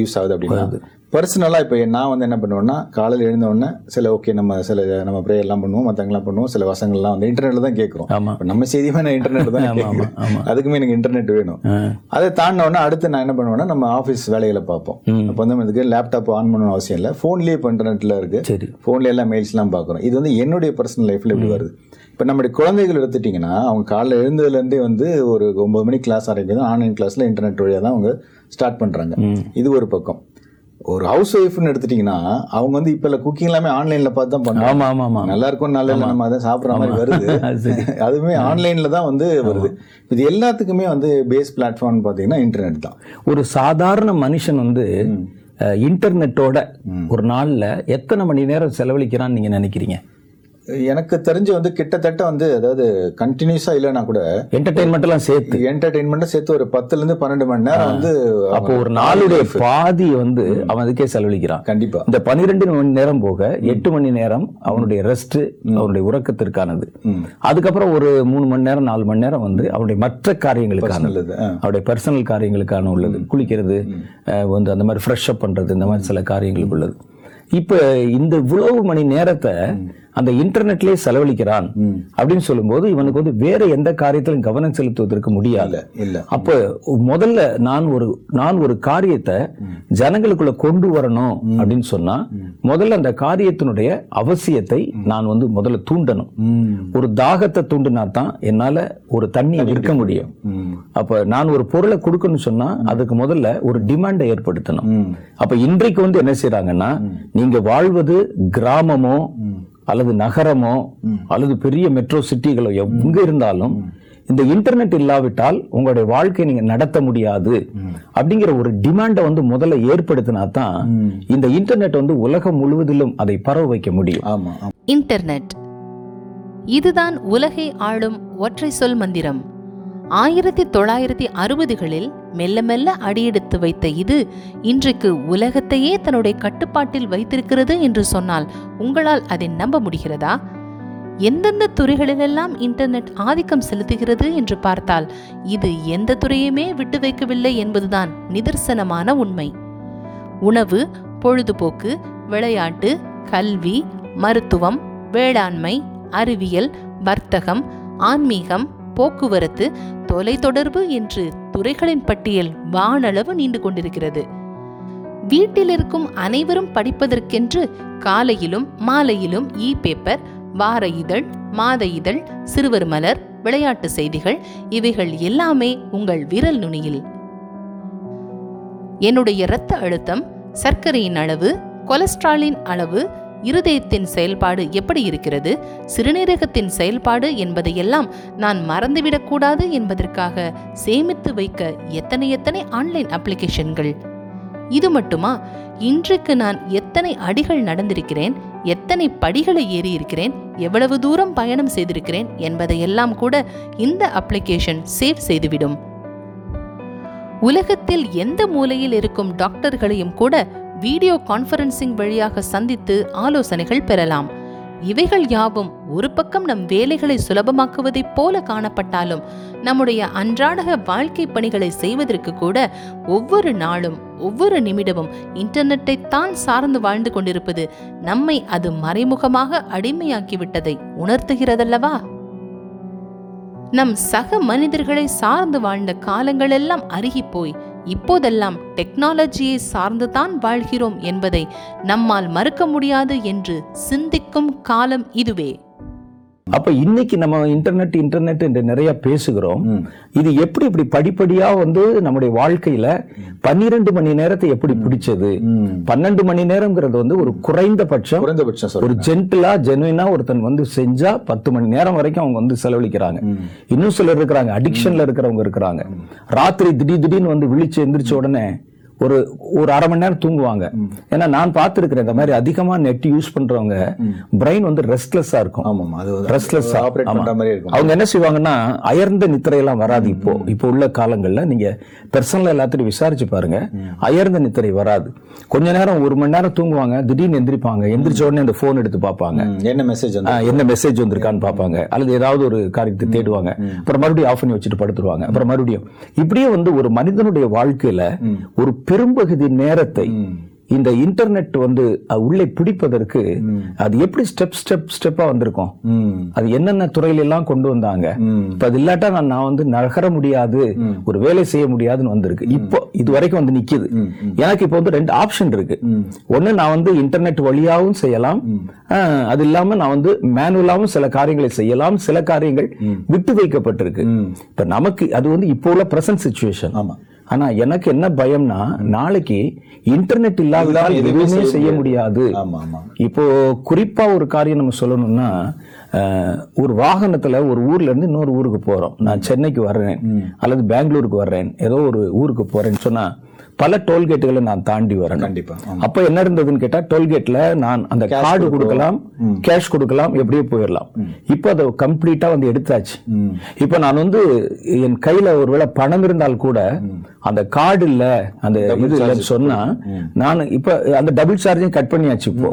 யூஸ் ஆகுது அப்படின்னா பர்சனலாக இப்போ நான் வந்து என்ன பண்ணுவேன்னா காலையில் எழுந்த உடனே சில ஓகே நம்ம சில நம்ம ப்ரே எல்லாம் பண்ணுவோம் மற்றவங்கலாம் பண்ணுவோம் சில வசங்கள்லாம் வந்து இன்டர்நெட்ல தான் கேட்குறோம். இப்போ நம்ம செய்தியுமே நான் இன்டர்நெட் தான் அதுக்குமே எனக்கு இன்டர்நெட் வேணும். அதை தாண்டின உடனே அடுத்து நான் என்ன பண்ணுவேன்னா நம்ம ஆஃபீஸ் வேலைகளை பார்ப்போம். அப்போ வந்து இதுக்கு லேப்டாப் ஆன் பண்ணணும் அவசியம் இல்லை. ஃபோன்லேயே இப்போ இன்டர்நெட்டில் இருக்கு.
சரி.
ஃபோன்ல எல்லாம் மெயில்ஸ்லாம் பார்க்குறோம். இது வந்து என்னுடைய பர்சனல் லைஃப்ல எப்படி வருது? இப்போ நம்முடைய குழந்தைகள் எடுத்துட்டிங்கன்னா அவங்க காலைல எழுந்ததுலேருந்தே வந்து ஒரு ஒன்பது மணி கிளாஸ் ஆரம்பிக்குது. ஆன்லைன் கிளாஸில் இன்டர்நெட் வழியாக தான் அவங்க ஸ்டார்ட் பண்ணுறாங்க இது ஒரு பக்கம். ஒரு ஹவுஸ் ஒய்ஃப்னு எடுத்துட்டிங்கன்னா அவங்க வந்து இப்போ இல்லை குக்கிங் எல்லாமே ஆன்லைனில் பார்த்து தான் பண்ணுறாங்க
ஆமா ஆமா ஆமா.
நல்லா இருக்கும் நல்ல இல்லை நம்ம அதை சாப்பிட்ற மாதிரி வருது. அதுவுமே ஆன்லைனில் தான் வந்து வருது. இது எல்லாத்துக்குமே வந்து பேஸ் பிளாட்ஃபார்ம்னு பார்த்தீங்கன்னா இன்டர்நெட் தான்.
ஒரு சாதாரண மனுஷன் வந்து இன்டர்நெட்டோட ஒரு நாள்ல எத்தனை மணி நேரம் செலவழிக்கிறான்னு நீங்க நினைக்கிறீங்க?
எனக்கு தெரிஞ்சு வந்து கிட்டத்தட்ட வந்து அதாவது கண்டினியூஸா இல்லைன்னா கூட
என்டர்டைன்மெண்ட் எல்லாம் சேர்த்து.
என்டர்டைன்மெண்ட் சேர்த்து ஒரு பத்துல இருந்து பன்னெண்டு மணி நேரம் வந்து
அப்போ ஒரு நாளுடைய பாதி வந்து அவன் அதுக்கே செலவழிக்கிறான்.
கண்டிப்பா.
இந்த பன்னிரெண்டு மணி நேரம் போக எட்டு மணி நேரம் அவனுடைய ரெஸ்ட் அவனுடைய உறக்கத்திற்கானது. அதுக்கப்புறம் ஒரு மூணு மணி நேரம் நாலு மணி நேரம் வந்து அவனுடைய மற்ற காரியங்களுக்கானது.
நல்லது ஆ.
அவருடைய பர்சனல் காரியங்களுக்கான உள்ளது. குளிக்கிறது வந்து அந்த மாதிரி ஃப்ரெஷ் அப் பண்றது இந்த மாதிரி சில காரியங்களுக்கு உள்ளது. இப்ப இந்த இவ்வளவு மணி நேரத்தை அந்த இன்டர்நெட்லயே செலவழிக்கிறான் அப்படின்னு சொல்லும்போது இவனுக்கு வந்து வேற எந்த காரியத்திலும் கவனம் செலுத்துவதற்கு முடியாது.
இல்ல
அப்ப முதல்ல நான் ஒரு நான் ஒரு காரியத்தை ஜனங்களுக்குள்ள கொண்டு வரணும் அப்படின்னு சொன்னா முதல்ல அந்த காரியத்தினுடைய அவசியத்தை நான் வந்து முதல்ல தூண்டணும். ஒரு தாகத்தை தூண்டினா தான் என்னால ஒரு தண்ணியை விற்க முடியும். அப்ப நான் ஒரு பொருளை கொடுக்கணும்னு சொன்னா அதுக்கு முதல்ல ஒரு டிமாண்டை ஏற்படுத்தணும். அப்ப இன்றைக்கு வந்து என்ன செய்றாங்கன்னா நீங்க வாழ்வது கிராமமோ அல்லது நகரமோ அல்லது பெரிய மெட்ரோ சிட்டிகளோ எங்க இருந்தாலும் இந்த இன்டர்நெட் இல்லாவிட்டால் உங்களுடைய வாழ்க்கையை நீங்க நடத்த முடியாது. அப்படிங்கிற ஒரு டிமாண்டை வந்து முதல்ல ஏற்படுத்தினா தான் இந்த இன்டர்நெட் வந்து உலகம் முழுவதிலும் அதை பரவ வைக்க முடியும்.
இன்டர்நெட் இதுதான் உலகை ஆளும் ஒற்றை சொல் மந்திரம். ஆயிரத்தி தொள்ளாயிரத்தி அறுபதுகளில் மெல்ல மெல்ல அடியெடுத்து வைத்த இது இன்றைக்கு உலகத்தையே தன்னுடைய கட்டுப்பாட்டில் வைத்திருக்கிறது என்று சொன்னால் உங்களால் அதை நம்ப முடிகிறதா? எந்தெந்த துறைகளிலெல்லாம் இன்டர்நெட் ஆதிக்கம் செலுத்துகிறது என்று பார்த்தால் இது எந்த துறையுமே விட்டு வைக்கவில்லை என்பதுதான் நிதர்சனமான உண்மை. உணவு பொழுதுபோக்கு விளையாட்டு கல்வி மருத்துவம் வேளாண்மை அறிவியல் வர்த்தகம் ஆன்மீகம் போக்குவரத்து தொலைத்தொடர்பு என்று துறைகளின் பட்டியல் வானளவு நீண்டு கொண்டிருக்கிறது. வீட்டில் இருக்கும் அனைவரும் படிப்பதற்கென்று காலையிலும் மாலையிலும் இ பேப்பர் வார இதழ் மாத இதழ் சிறுவர் மலர் விளையாட்டு செய்திகள் இவைகள் எல்லாமே உங்கள் விரல் நுனியில். என்னுடைய இரத்த அழுத்தம் சர்க்கரையின் அளவு கொலஸ்ட்ராலின் அளவு இருதயத்தின் செயல்பாடு எப்படி இருக்கிறது? சிறுநீரகத்தின் செயல்பாடு என்பதையெல்லாம் நான் மறந்துவிடக்கூடாது என்பதற்காக சேமித்து வைக்க எத்தனை எத்தனை ஆன்லைன் அப்ளிகேஷன்கள்? இது மட்டுமா? இன்றைக்கு நான் எத்தனை அடிகள் நடந்திருக்கிறேன்? எத்தனை படிகளை ஏறி இருக்கிறேன் எவ்வளவு தூரம் பயணம் செய்திருக்கிறேன்? என்பதையெல்லாம் கூட இந்த அப்ளிகேஷன் சேவ் செய்துவிடும். உலகத்தில் எந்த மூலையில் இருக்கும் டாக்டர்களையும் கூட வீடியோ கான்ஃபரன்சிங் வழியாக சந்தித்து ஆலோசனைகள் பெறலாம். இவைகள் யாவும் ஒரு பக்கம் நம் வேலைகளை சுலபமாக்குவதைப் போல காணப்பட்டாலும் நம்முடைய அன்றாட வாழ்க்கை பணிகளை செய்வதற்கு கூட ஒவ்வொரு நாளும் ஒவ்வொரு நிமிடமும் இன்டர்நெட்டை தான் சார்ந்து வாழ்ந்து கொண்டிருப்பது நம்மை அது மறைமுகமாக அடிமையாக்கிவிட்டதை உணர்த்துகிறதல்லவா? நம் சக மனிதர்களை சார்ந்து வாழ்ந்த காலங்களெல்லாம் அருகி போய் இப்போதெல்லாம் டெக்னாலஜியை சார்ந்துதான் வாழ்கிறோம் என்பதை நம்மால் மறுக்க முடியாது என்று சிந்திக்கும் காலம் இதுவே.
அப்ப இன்னைக்கு நம்ம இன்டர்நெட் இன்டர்நெட் என்று நிறைய பேசுகிறோம். இது எப்படி இப்படி படிப்படியா வந்து நம்முடைய வாழ்க்கையில பன்னிரண்டு மணி நேரத்தை எப்படி பிடிச்சது? பன்னெண்டு மணி நேரம்ங்கிறது வந்து ஒரு குறைந்தபட்சம்.
குறைந்தபட்சம்
ஒரு ஜென்டிலா ஜெனுவினா ஒருத்தன் வந்து செஞ்சா பத்து மணி நேரம் வரைக்கும் அவங்க வந்து செலவழிக்கிறாங்க. இன்னும் சிலர் இருக்கிறாங்க. அடிக்ஷன்ல இருக்கிறவங்க இருக்கிறாங்க. ராத்திரி திடீர் திடீர்னு வந்து விழிச்சு எந்திரிச்ச உடனே ஒரு ஒரு அரை மணி நேரம் தூங்குவாங்க. ஏன்னா நான் பார்த்திருக்கிறேன் இந்த மாதிரி அதிகமா நெட் யூஸ் பண்றவங்க பிரெயின் வந்து ரெஸ்ட்லெஸ்ஸா இருக்கும்.
ஆமாம் அது
ரெஸ்ட்லெஸ்
ஆப்ரேட் பண்ற மாதிரி இருக்கும்.
அவங்க என்ன செய்வாங்கன்னா அயர்ந்த நித்திரை எல்லாம் வராது இப்போ. இப்போ உள்ள காலங்கள்ல நீங்க பர்சனலா எல்லாத்தையும் விசாரிச்சு பாருங்க. அயர்ந்த நித்திரை வராது. கொஞ்ச நேரம் ஒரு மணி நேரம் தூங்குவாங்க திடீர்னு எந்திரிப்பாங்க. எந்திரிச்ச உடனே அந்த போன் எடுத்து பார்ப்பாங்க.
என்ன மெசேஜ்
என்ன மெசேஜ் வந்திருக்கான்னு பார்ப்பாங்க. அல்லது ஏதாவது ஒரு காரியத்தை தேடுவாங்க. அப்புறம் மறுபடியும் ஆஃப் பண்ணி வச்சுட்டு படுத்துருவாங்க. அப்புறம் மறுபடியும் இப்படியே வந்து ஒரு மனிதனுடைய வாழ்க்கையில ஒரு பெரும்பகுதி நேரத்தை இந்த இன்டர்நெட் வந்து உள்ளே பிடிப்பதற்கு அது எப்படி ஸ்டெப் ஸ்டெப் ஸ்டெப்பா வந்திருக்கும்? அது என்னென்ன துறையில எல்லாம் கொண்டு வந்தாங்க. இப்ப அது இல்லாட்டா நான் நான் வந்து நகர முடியாது ஒரு வேலை செய்ய முடியாதுன்னு வந்திருக்கு. இப்போ இது வரைக்கும் வந்து நிக்குது. எனக்கு இப்போ வந்து ரெண்டு ஆப்ஷன் இருக்கு. ஒண்ணு நான் வந்து இன்டர்நெட் வழியாவும் செய்யலாம். அது இல்லாம நான் வந்து மேனுவலாவும் சில காரியங்களை செய்யலாம். சில காரியங்கள் விட்டு வைக்கப்பட்டிருக்கு. இப்ப நமக்கு அது வந்து இப்போ உள்ள பிரசன்ட் சுச்சுவேஷன்
ஆமா.
ஆனா எனக்கு என்ன பயம்னா நாளைக்கு இன்டர்நெட் இல்லாவிட்டால்
எதுவுமே செய்ய
முடியாது. இப்போ குறிப்பா ஒரு காரியம் நம்ம சொல்லணும்னா ஒரு வாகனத்துல ஒரு ஊர்ல இருந்து இன்னொரு ஊருக்கு போறோம். நான் சென்னைக்கு வர்றேன். அல்லது பெங்களூருக்கு வர்றேன். ஏதோ ஒரு ஊருக்கு போறேன்னு சொன்னா பல டோல்கேட்டுகளை நான் தாண்டி வரணும்.
கண்டிப்பா. ஆமா.
அப்ப என்ன இருந்ததுன்னு கேட்டா டோல்கேட்ல நான் அந்த கார்டு கொடுக்கலாம். கேஷ் கொடுக்கலாம் எப்படியோ போயிடலாம் இப்போ அதை கம்ப்ளீட்டா வந்து எடுத்தாச்சு. இப்போ நான் வந்து என் கையில ஒருவேளை பணம் இருந்தால் கூட அந்த கார்டு இல்ல அந்த இது இல்லைன்னு சொன்னா நான் இப்ப அந்த டபுள் சார்ஜையும் கட் பண்ணியாச்சு இப்போ.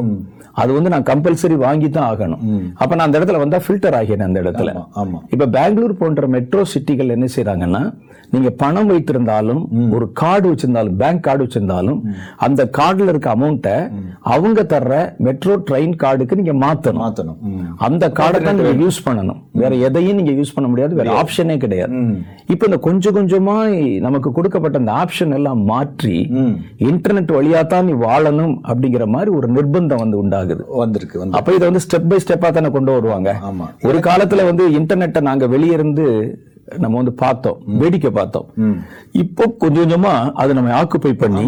அது வந்து நான் கம்பல்சரி வாங்கி தான் ஆகணும் அப்ப நான் அந்த இடத்துல வந்தா ஃபில்டர் ஆகிறேன் அந்த இடத்துல. இப்ப பெங்களூர் போன்ற மெட்ரோ சிட்டிகள் என்ன செய்றாங்கன்னா நீங்க பணம் வைத்திருந்தாலும் ஒரு கார்டு வச்சிருந்தாலும் பேங்க் கார்டு வச்சிருந்தாலும் அந்த கார்டுல இருக்க அமௌண்ட்டை அவங்க தர்ற மெட்ரோ ட்ரெயின் கார்டுக்கு நீங்க மாத்தணும்.
மாத்தணும்.
அந்த கார்டை தான் நீங்க யூஸ் பண்ணணும். வேற எதையும் நீங்க யூஸ் பண்ண முடியாது வேற ஆப்ஷனே கிடையாது. இப்ப இந்த கொஞ்சம் கொஞ்சமா நமக்கு கொடுக்கப்பட்ட அந்த ஆப்ஷன் எல்லாம் மாற்றி இன்டர்நெட் வழியா தான் நீ வாழணும் அப்படிங்கிற மாதிரி ஒரு நிர்பந்தம் வந்து உண்டாகுது
வந்திருக்கு வந்து
அப்ப இதை வந்து ஸ்டெப் பை ஸ்டெப்பா தானே கொண்டு வருவாங்க?
ஆமா.
ஒரு காலத்துல வந்து இன்டர்நெட்டை நாங்க வெளிய இருந்து நம்ம வந்து பார்த்தோம் வேடிக்கை பார்த்தோம். இப்போ கொஞ்சம் கொஞ்சமா அதை நம்ம ஆக்குப்பை பண்ணி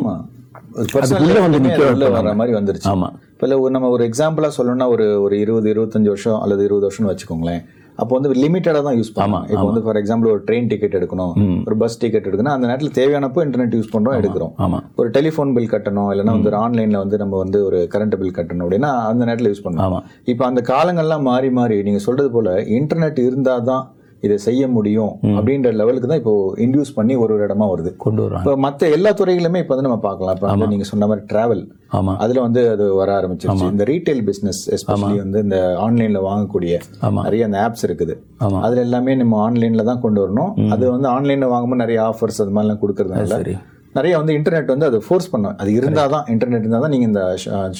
அதுக்குள்ள வந்து நிக்க
உள்ள. வர மாதிரி வந்துருச்சு.
ஆமா.
இப்ப நம்ம ஒரு எக்ஸாம்பிளா சொல்லணும்னா ஒரு ஒரு இருபது இருபத்தஞ்சு வருஷம் அல்லது இருபது வருஷம்னு வச்சுக்கோங்களேன். அப்போ வந்து லிமிட்டடா தான் யூஸ் பண்ணலாம் இப்போ வந்து ஃபார் எக்ஸாம்பிள் ஒரு ட்ரெயின் டிக்கெட் எடுக்கணும் ஒரு பஸ் டிக்கெட் எடுக்கணும் அந்த நேரத்தில் தேவையானப்போ இன்டர்நெட் யூஸ் பண்றோம் எடுக்கிறோம். ஒரு டெலிஃபோன் பில் கட்டணும் இல்லைன்னா வந்து ஒரு ஆன்லைன்ல வந்து நம்ம வந்து ஒரு கரண்ட் பில் கட்டணும் அப்படின்னா அந்த நேரத்தில் யூஸ்
ஆமா.
பண்ணுவோம் இப்போ அந்த காலங்கள்லாம் மாறி மாறி நீங்க சொல்றது போல இன்டர்நெட் இருந்தாதான் இதை செய்ய முடியும் அப்படின்ற லெவலுக்கு தான் இப்போ இன்டியூஸ் பண்ணி ஒரு ஒரு இடமா வருது.
கொண்டு வருவாங்க.
இப்போ மற்ற எல்லா துறைகளுமே இப்போ வந்து நம்ம பார்க்கலாம். இப்போ வந்து நீங்க சொன்ன மாதிரி டிராவல்
ஆமா.
அதுல வந்து அது வர ஆரம்பிச்சிருச்சு. இந்த ரீட்டைல் பிசினஸ் எஸ்பெஷலி வந்து இந்த ஆன்லைன்ல வாங்கக்கூடிய. நிறைய அந்த ஆப்ஸ் இருக்குது. அதுல எல்லாமே நம்ம ஆன்லைன்ல தான் கொண்டு வரணும். அது வந்து ஆன்லைன்ல வாங்கும்போது நிறைய ஆஃபர்ஸ் அது மாதிரிலாம் கொடுக்கறதுனால நிறைய வந்து இன்டர்நெட் வந்து அது ஃபோர்ஸ் பண்ணும் அது இருந்தால் தான் இன்டர்நெட் இருந்தால் தான் நீங்கள் இந்த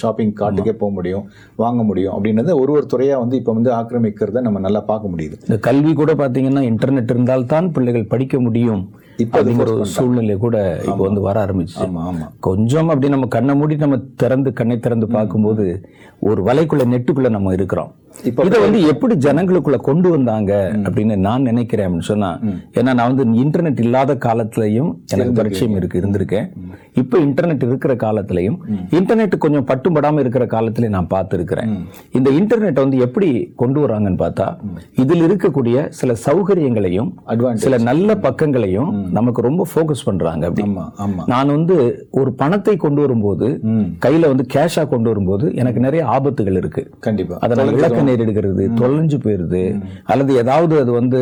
ஷாப்பிங் கார்ட்டுக்கே போக முடியும் வாங்க முடியும். அப்படின்றது ஒரு ஒரு துறையாக வந்து இப்போ வந்து ஆக்கிரமிக்கிறத நம்ம நல்லா பார்க்க முடியுது.
இந்த கல்வி கூட பாத்தீங்கன்னா இன்டர்நெட் இருந்தால்தான் பிள்ளைகள் படிக்க முடியும்
இப்போ
ஒரு சூழ்நிலை கூட இப்போ வந்து வர ஆரம்பிச்சு கொஞ்சம் அப்படி நம்ம கண்ணை மூடி நம்ம திறந்து கண்ணை திறந்து பார்க்கும்போது ஒரு வலைக்குள்ள நெட்டுக்குள்ள நம்ம இருக்கிறோம். இதை வந்து எப்படி ஜனங்களுக்குள்ள கொண்டு வந்தாங்க அப்படின்னு நான் நினைக்கிறேன் அப்படின்னு சொன்னா ஏன்னா நான் வந்து இன்டர்நெட் இல்லாத காலத்திலையும் எனக்கு பரிச்சயம் இருக்கு இருந்திருக்கேன். இப்ப இன்டர்நெட் இருக்கிற காலத்திலையும் இன்டர்நெட் கொஞ்சம் பட்டும்படாம இருக்கிற காலத்திலையும் நான் பார்த்திருக்கிறேன். இந்த இன்டர்நெட் வந்து எப்படி கொண்டு வராங்கன்னு பார்த்தா இதில் இருக்கக்கூடிய சில சௌகரியங்களையும்
Advantage.
சில நல்ல பக்கங்களையும் நமக்கு ரொம்ப ஃபோக்கஸ் பண்றாங்க நான் வந்து ஒரு பணத்தை கொண்டு வரும்போது கையில வந்து கேஷா கொண்டு வரும்போது எனக்கு நிறைய ஆபத்துகள் இருக்கு.
கண்டிப்பா.
அதை நான் இழக்க நேரிடுகிறது தொலைஞ்சு போயிருது அல்லது ஏதாவது அது வந்து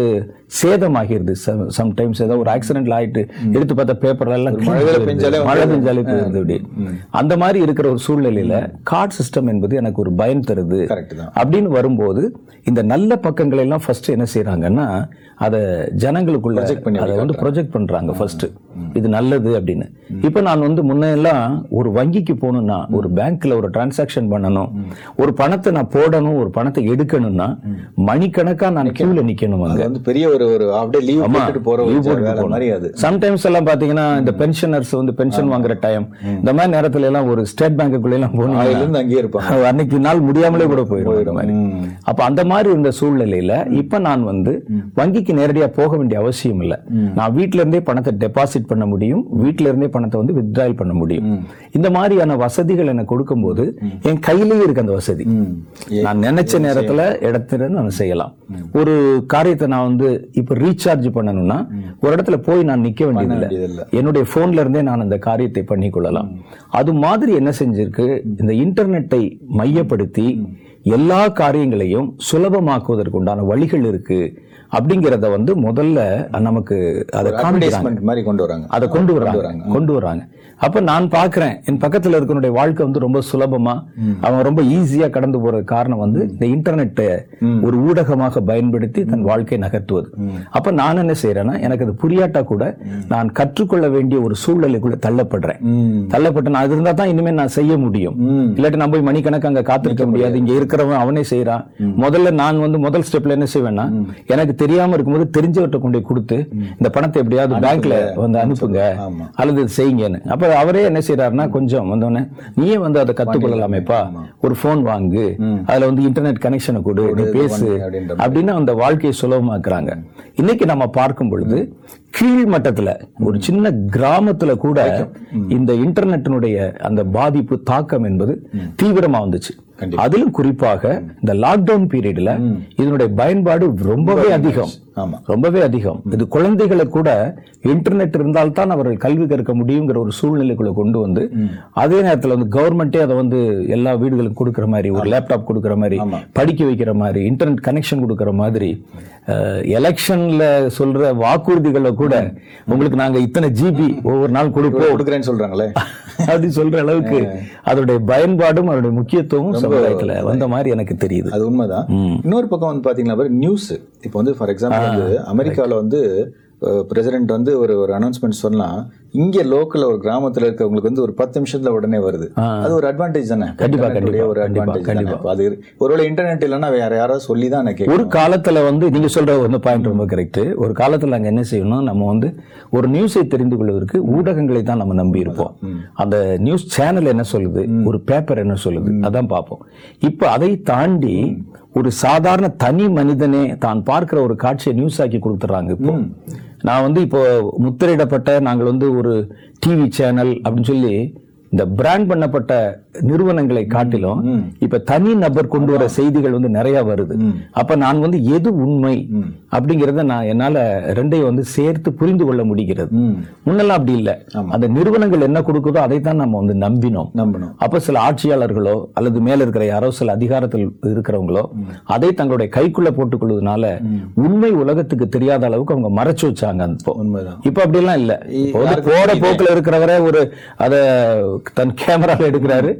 சேதமாகிருது. சம்டைம்ஸ் ஏதாவது ஒரு ஆக்சிடென்ட்ல ஆயிட்டு எடுத்து பார்த்த பேப்பர் எல்லாம் கிழிஞ்சு
மழை. பெஞ்சாலே
போயிருது அப்படி அந்த மாதிரி இருக்கிற ஒரு சூழ்நிலையில கார்ட் சிஸ்டம் என்பது எனக்கு ஒரு பயம் தருது அப்படின்னு வரும்போது இந்த நல்ல பக்கங்களை எல்லாம் ஃபர்ஸ்ட் என்ன செய்யறாங்கன்னா அதை ஜனங்களுக்குள்ள அதை வந்து ப்ரொஜெக்ட் பண்றாங்க ஃபர்ஸ்ட் இது நல்லது அப்படின்னு. இப்ப நான் வந்து முன்னெல்லாம் ஒரு வங்கிக்கு போகணும்னா ஒரு பேங்க்ல ஒரு டிரான்சாக்ஷன் பண்ணணும். ஒரு பணத்தை நான் போடணும் ஒரு பணத்தை எடுக்கணும்னா மணிக்கணக்கா நான் கியூல நிக்கணும்
வந்து பெரிய ஒரு ஒரு அப்படியே லீவ் போட்டுட்டு போற ஒரு
leave போட்டுட்டு.
மாதிரி அது.
சம்டைம்ஸ் எல்லாம் பாத்தீங்கன்னா இந்த பென்ஷனர்ஸ் வந்து பென்ஷன் வாங்குற டைம் இந்த மாதிரி நேரத்துல எல்லாம் ஒரு ஸ்டேட் பேங்க்குள்ள எல்லாம் போகணும்
இருந்து அங்கேயே இருப்பாங்க.
அன்னைக்கு நாள் முடியாமலே கூட போயிடும் மாதிரி. அப்ப அந்த மாதிரி இருந்த சூழ்நிலையில இப்ப நான் வந்து வங்கிக்கு நேரடியா போக வேண்டிய அவசியம் இல்ல. நான் வீட்ல இருந்தே பணத்தை டெபாசிட் பண்ண முடியும். வீட்ல இருந்தே பணத்தை வந்து வித்ட்ராயல் பண்ண முடியும். இந்த மாதிரியான வசதிகள் எனக்கு கொடுக்கும்போது என் கையிலேயே இருக்கு அந்த வசதி. நான் நினைச்ச நேரத்துல இடத்துல நான் செய்யலாம். ஒரு காரியத்தை நான் வந்து இப்ப ரீசார்ஜ் பண்ணணும்னா ஒரு இடத்துல போய் நான் நிக்க வேண்டியதில்லை. என்னுடைய போன்ல இருந்தே நான் அந்த காரியத்தை பண்ணிக்கொள்ளலாம் அது மாதிரி என்ன செஞ்சிருக்கு? இந்த இன்டர்நெட்டை மையப்படுத்தி எல்லா காரியங்களையும் சுலபமாக்குவதற்கு உண்டான வழிகள் இருக்கு அப்படிங்கறத வந்து முதல்ல நமக்கு அதை
மாதிரி கொண்டு வராங்க.
அதை கொண்டு வர்றாங்க கொண்டு வர்றாங்க அப்ப நான் பாக்குறேன். என் பக்கத்துல இருக்கனுடைய வாழ்க்கை வந்து ரொம்ப சுலபமா அவன் ரொம்ப ஈஸியா கடந்து போறது காரணம் வந்து இந்த இன்டர்நெட்டை ஒரு ஊடகமாக பயன்படுத்தி தன் வாழ்க்கையை நகர்த்துவது. அப்ப நான் என்ன செய்யறேன்னா எனக்கு அது புரியாட்டா கூட நான் கற்றுக்கொள்ள வேண்டிய ஒரு சூழ்நிலைக்குள்ள தள்ளப்படுறேன். தள்ளப்பட்டு நான் அது இருந்தா தான் இனிமே நான் செய்ய முடியும். இல்லாட்டி நான் போய் மணிக்கணக்கு அங்க காத்திருக்க முடியாது. இங்க இருக்கிறவன் அவனே செய்யறான் முதல்ல நான் வந்து முதல் ஸ்டெப்ல என்ன செய்வேன்னா எனக்கு தெரியாம இருக்கும்போது தெரிஞ்சவர்கிட்ட கொண்டு கொடுத்து இந்த பணத்தை எப்படியாவது பேங்க்ல வந்து அனுப்புங்க. அல்லது செய்யுங்கன்னு. அப்ப அவரே என்ன செய்யறாருன்னா கொஞ்சம் வந்தோடனே நீயே வந்து அதை கத்துக்கொள்ளலாமேப்பா ஒரு போன் வாங்கு. அதுல வந்து இன்டர்நெட் கனெக்ஷனை கொடு. நீ பேசு. அப்படின்னு அந்த வாழ்க்கையை சுலபமாக்குறாங்க. இன்னைக்கு நம்ம பார்க்கும் பொழுது கீழ் மட்டத்துல ஒரு சின்ன கிராமத்துல கூட இந்த இன்டர்நெட்டினுடைய அந்த பாதிப்பு தாக்கம் என்பது தீவிரமா வந்துச்சு. அதிலும் குறிப்பாக இந்த லாக்டவுன் பீரியட்ல இதனுடைய பயன்பாடு ரொம்பவே அதிகம். ரொம்பவே அதிகம். இது குழந்தைகளை கூட இன்டர்நெட் இருந்தால்தான் அவர்கள் கல்வி கற்க முடியுங்கிற ஒரு சூழ்நிலைக்குள்ள கொண்டு வந்து அதே நேரத்துல வந்து கவர்மெண்டே அதை வந்து எல்லா வீடுகளுக்கும் கொடுக்கிற மாதிரி ஒரு லேப்டாப் கொடுக்கிற மாதிரி படிக்க வைக்கிற மாதிரி இன்டர்நெட் கனெக்ஷன் கொடுக்கிற மாதிரி எலெக்ஷன்ல சொல்ற வாக்குறுதிகளை கூட உங்களுக்கு நாங்க இத்தனை ஜிபி ஒவ்வொரு நாள் கொடுப்போம்.
கொடுக்குறேன்னு சொல்றாங்களே.
அப்படி சொல்ற அளவுக்கு அதனுடைய பயன்பாடும் அதனுடைய முக்கியத்துவமும் சமுதாயத்துல வந்த மாதிரி எனக்கு தெரியுது.
அது உண்மைதான். இன்னொரு பக்கம் வந்து பாத்தீங்கன்னா நியூஸ் இப்போ வந்து ஃபார் எக்ஸாம்பிள் வந்து அமெரிக்கால வந்து பிரசிடென்ட் வந்து ஒரு ஒரு அனௌன்ஸ்மெண்ட் சொல்லலாம் இங்க லோக்கல்ல ஒரு கிராமத்துல இருக்கவங்களுக்கு வந்து ஒரு பத்து நிமிஷத்துல உடனே வருது. அது ஒரு அட்வான்டேஜ் தானே?
கண்டிப்பா,
உடைய ஒரு
கண்டிப்பா,
அட்வான்டேஜ்
கண்டிப்பா.
அது ஒருவேளை இன்டர்நெட் இல்லைன்னா வேற யாராவது சொல்லி தான் எனக்கு
ஒரு காலத்துல வந்து நீங்க சொல்ற வந்து பாயிண்ட் ரொம்ப கரெக்ட் ஒரு காலத்துல நாங்க என்ன செய்யணும் நம்ம வந்து ஒரு நியூஸை தெரிந்து கொள்வதற்கு ஊடகங்களை தான் நம்ம நம்பி இருப்போம். அந்த நியூஸ் சேனல் என்ன சொல்லுது? ஒரு பேப்பர் என்ன சொல்லுது? அதான் பார்ப்போம். இப்ப அதை தாண்டி ஒரு சாதாரண தனி மனிதனே தான் பார்க்கிற ஒரு காட்சியை நியூஸ் ஆக்கி கொடுத்துறாங்க இப்போ. நான் வந்து இப்போ முத்திரையிடப்பட்ட நாங்கள் வந்து ஒரு டிவி சேனல் அப்படின்னு சொல்லி இந்த பிராண்ட் பண்ணப்பட்ட நிறுவனங்களை காட்டிலும் இப்ப தனி நபர் கொண்டு வர செய்திகள் வந்து நிறைய வருது. அப்ப நான் வந்து எது உண்மை அப்படிங்கறத நான் என்னால ரெண்டையும் வந்து சேர்த்து புரிந்து கொள்ள முடிகிறது. முன்னெல்லாம் அப்படி இல்ல. அந்த நிறுவனங்கள் என்ன கொடுக்குதோ அதைத்தான் நம்ம வந்து நம்பினோம்.
நம்பணும்
அப்ப சில ஆட்சியாளர்களோ அல்லது மேல இருக்கிற யாரோ சில அதிகாரத்தில் இருக்கிறவங்களோ அதை தங்களுடைய கைக்குள்ள போட்டுக் கொள்வதனால உண்மை உலகத்துக்கு தெரியாத அளவுக்கு அவங்க மறைச்சு வச்சாங்க இப்ப அப்படிலாம் இல்ல. இப்ப வந்து
யாருக்கும்
போற போக்குல இருக்கிறவரே ஒரு அத தன் கேமரால எடுக்கிறாரு.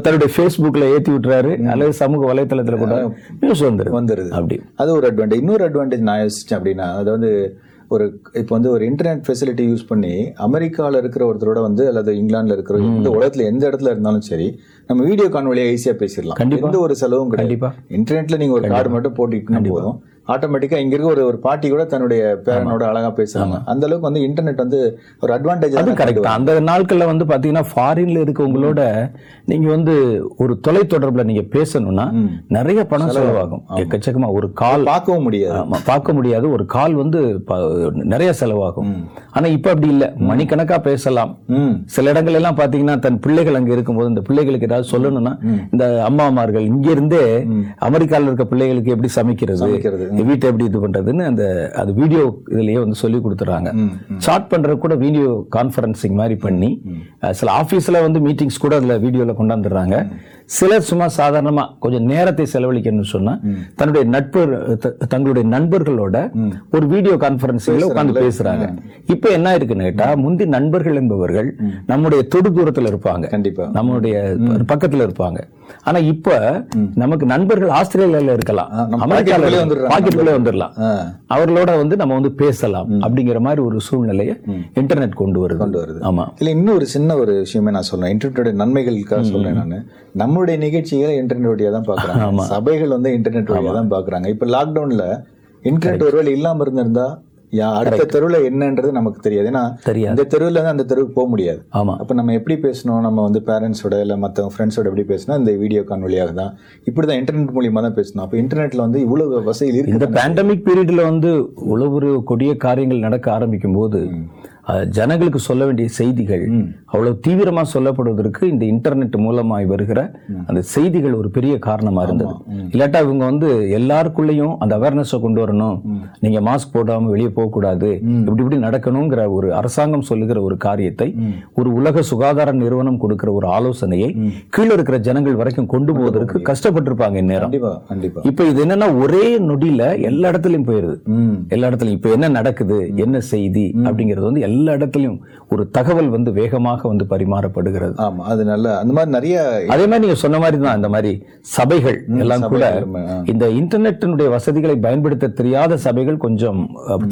தன்னுடைய Facebookல ஏத்தி விட்டுறாரு. அல்லது சமூக வலைத்தளத்துல கூட நியூஸ் வந்துருது.
வந்துருது.
அப்படி.
அது ஒரு அட்வான்டேஜ் இன்னொரு அட்வான்டேஜ் நான் யோசிச்சேன் அப்படின்னா அது வந்து ஒரு இப்போ வந்து ஒரு இன்டர்நெட் ஃபெசிலிட்டி யூஸ் பண்ணி அமெரிக்காவில் இருக்கிற ஒருத்தரோட வந்து அல்லது இங்கிலாந்துல இருக்கிற இந்த உலகத்துல எந்த இடத்துல இருந்தாலும் சரி நம்ம வீடியோ கான் வழியா ஈஸியா பேசிடலாம்.
கண்டிப்பா.
எந்த ஒரு செலவும் கிடையாது.
கண்டிப்பா.
இன்டர்நெட்ல நீங்க ஒரு கார்டு மட்டும் போட்டுக்கிட்டா போதும். ஆட்டோமேட்டிக்கா இங்க இருக்க ஒரு ஒரு பாட்டி கூட தன்னுடைய பேரனோட அழகா பேசுறாங்க. அந்த அளவுக்கு வந்து இன்டர்நெட் வந்து ஒரு அட்வான்டேஜ்
அது கரெக்ட் அந்த நாட்கள்ல வந்து பாத்தீங்கன்னா ஃபாரின்ல இருக்கவங்களோட நீங்க வந்து ஒரு தொலைத்தொடர்புல நீங்க பேசணும்னா நிறைய பணம் செலவாகும். எக்கச்சக்கமா ஒரு கால்
பார்க்கவும் முடியாது.
ஆமா, பார்க்க முடியாது. ஒரு கால் வந்து நிறைய செலவாகும். ஆனா இப்ப அப்படி இல்ல. மணிக்கணக்கா பேசலாம். சில இடங்கள் எல்லாம் பாத்தீங்கன்னா தன் பிள்ளைகள் அங்க இருக்கும்போது இந்த பிள்ளைகளுக்கு ஏதாவது சொல்லணும்னா இந்த அம்மாமார்கள் இங்க இருந்தே அமெரிக்கால இருக்க பிள்ளைகளுக்கு எப்படி சமைக்கிறது. வீட்டை எப்படி இது பண்றதுன்னு அந்த அது வீடியோ இதுலயே வந்து சொல்லி கொடுத்துறாங்க சாட் பண்றது கூட வீடியோ கான்ஃபரன்சிங் மாதிரி பண்ணி சில ஆபீஸ்ல வந்து மீட்டிங்ஸ் கூட அதுல வீடியோல கொண்டாந்துடுறாங்க. சிலர் சும்மா சாதாரணமா கொஞ்சம் நேரத்தை செலவழிக்கணும்னு சொன்னா தன்னுடைய நட்பு தங்களுடைய நண்பர்களோட ஒரு வீடியோ கான்ஃபரன்சிங்ல உட்கார்ந்து பேசுறாங்க. இப்ப என்ன இருக்குன்னு கேட்டா முந்தி நண்பர்கள் என்பவர்கள் நம்முடைய தொடு தூரத்துல இருப்பாங்க.
கண்டிப்பா.
நம்மளுடைய பக்கத்துல இருப்பாங்க. ஆனா இப்ப நமக்கு நண்பர்கள் ஆஸ்திரேலியால இருக்கலாம்.
நம்ம
அமெரிக்கால
பாக்கெட்டுக்குள்ளே
வந்துடலாம். அவர்களோட வந்து நம்ம வந்து பேசலாம் அப்படிங்கிற மாதிரி ஒரு சூழ்நிலையை இன்டர்நெட் கொண்டு வருது.
கொண்டு வருது.
ஆமா.
இல்ல இன்னும் ஒரு சின்ன ஒரு விஷயமே நான் சொல்றேன். இன்டர்நெட்டோட நன்மைகளுக்காக சொல்றேன் நான். நம்மளுடைய நிகழ்ச்சிகளை இன்டர்நெட் தான் பாக்குறாங்க. சபைகள் வந்து இன்டர்நெட் வழியா தான் பாக்குறாங்க. இப்ப லாக்டவுன்ல இன்டர்நெட் ஒருவேளை இல்லாம இருந்திருந்தா யா- அடுத்த தெருவுல என்னன்றது நமக்கு தெரியாது. ஏன்னா. இந்த தெருவுல இருந்து அந்த தெருவுக்கு போக முடியாது. அப்ப நம்ம எப்படி பேசணும்? நம்ம வந்து பேரண்ட்ஸோட இல்ல மத்த ஃப்ரெண்ட்ஸோட எப்படி பேசணும் இந்த வீடியோ கான் வழியாக தான். இப்படிதான் இன்டர்நெட் மூலியமா தான் பேசணும். அப்ப இன்டர்நெட்ல வந்து இவ்வளவு வசதிகள்
இந்த
இருக்கு
பேண்டமிக் பீரியட்ல வந்து இவ்வளவு ஒரு கொடிய காரியங்கள் நடக்க ஆரம்பிக்கும் போது ஜனங்களுக்கு சொல்ல வேண்டிய செய்திகள் அவ்வளவு தீவிரமா சொல்லப்படுவதற்கு இந்த இன்டர்நெட் மூலமாய் வருகிற அந்த செய்திகள் ஒரு பெரிய காரணமா இருந்தது. இல்லாட்டா இவங்க வந்து எல்லாருக்குள்ளேயும் அந்த அவேர்னஸ் கொண்டு வரணும். நீங்க மாஸ்க் போடாம வெளியே போக கூடாது இப்படி இப்படி நடக்கணுங்கிற ஒரு அரசாங்கம் சொல்லுகிற ஒரு காரியத்தை ஒரு உலக சுகாதார நிறுவனம் கொடுக்கிற ஒரு ஆலோசனையை கீழே இருக்கிற ஜனங்கள் வரைக்கும் கொண்டு போவதற்கு கஷ்டப்பட்டிருப்பாங்க இந்நேரம். இப்ப இது என்னன்னா ஒரே நொடியில எல்லா இடத்துலயும் போயிருது. எல்லா இடத்துலயும் இப்ப என்ன நடக்குது என்ன செய்தி அப்படிங்கிறது வந்து எல்லா இடத்துலயும் ஒரு தகவல் வந்து வேகமாக வந்து பரிமாறப்படுகிறது.
ஆமா அது நல்ல அந்த மாதிரி நிறைய
அதே மாதிரி நீங்க சொன்ன மாதிரி தான் இந்த மாதிரி சபைகள் எல்லாம் கூட. இந்த இன்டர்நெட்டினுடைய வசதிகளை பயன்படுத்த தெரியாத சபைகள் கொஞ்சம்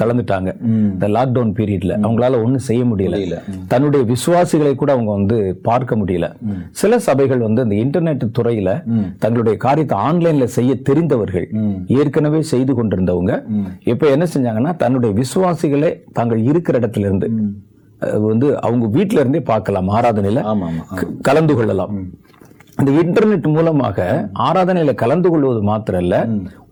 தளர்ந்துட்டாங்க. இந்த லாக்டவுன் பீரியட்ல அவங்களால ஒண்ணும் செய்ய முடியல. தன்னுடைய விசுவாசிகளை கூட அவங்க வந்து பார்க்க முடியல. சில சபைகள் வந்து இந்த இன்டர்நெட் துறையில தங்களுடைய காரியத்தை ஆன்லைன்ல செய்ய தெரிந்தவர்கள் ஏற்கனவே செய்து கொண்டிருந்தவங்க இப்ப என்ன செஞ்சாங்கன்னா தன்னுடைய விசுவாசிகளை தாங்கள் இருக்கிற இடத்துல இருந்து வந்து அவங்க வீட்ல இருந்தே பார்க்கலாம் ஆராதனையில கலந்து கொள்ளலாம். இந்த இன்டர்நெட் மூலமாக ஆராதனையில கலந்து கொள்வது மாத்திரம் இல்ல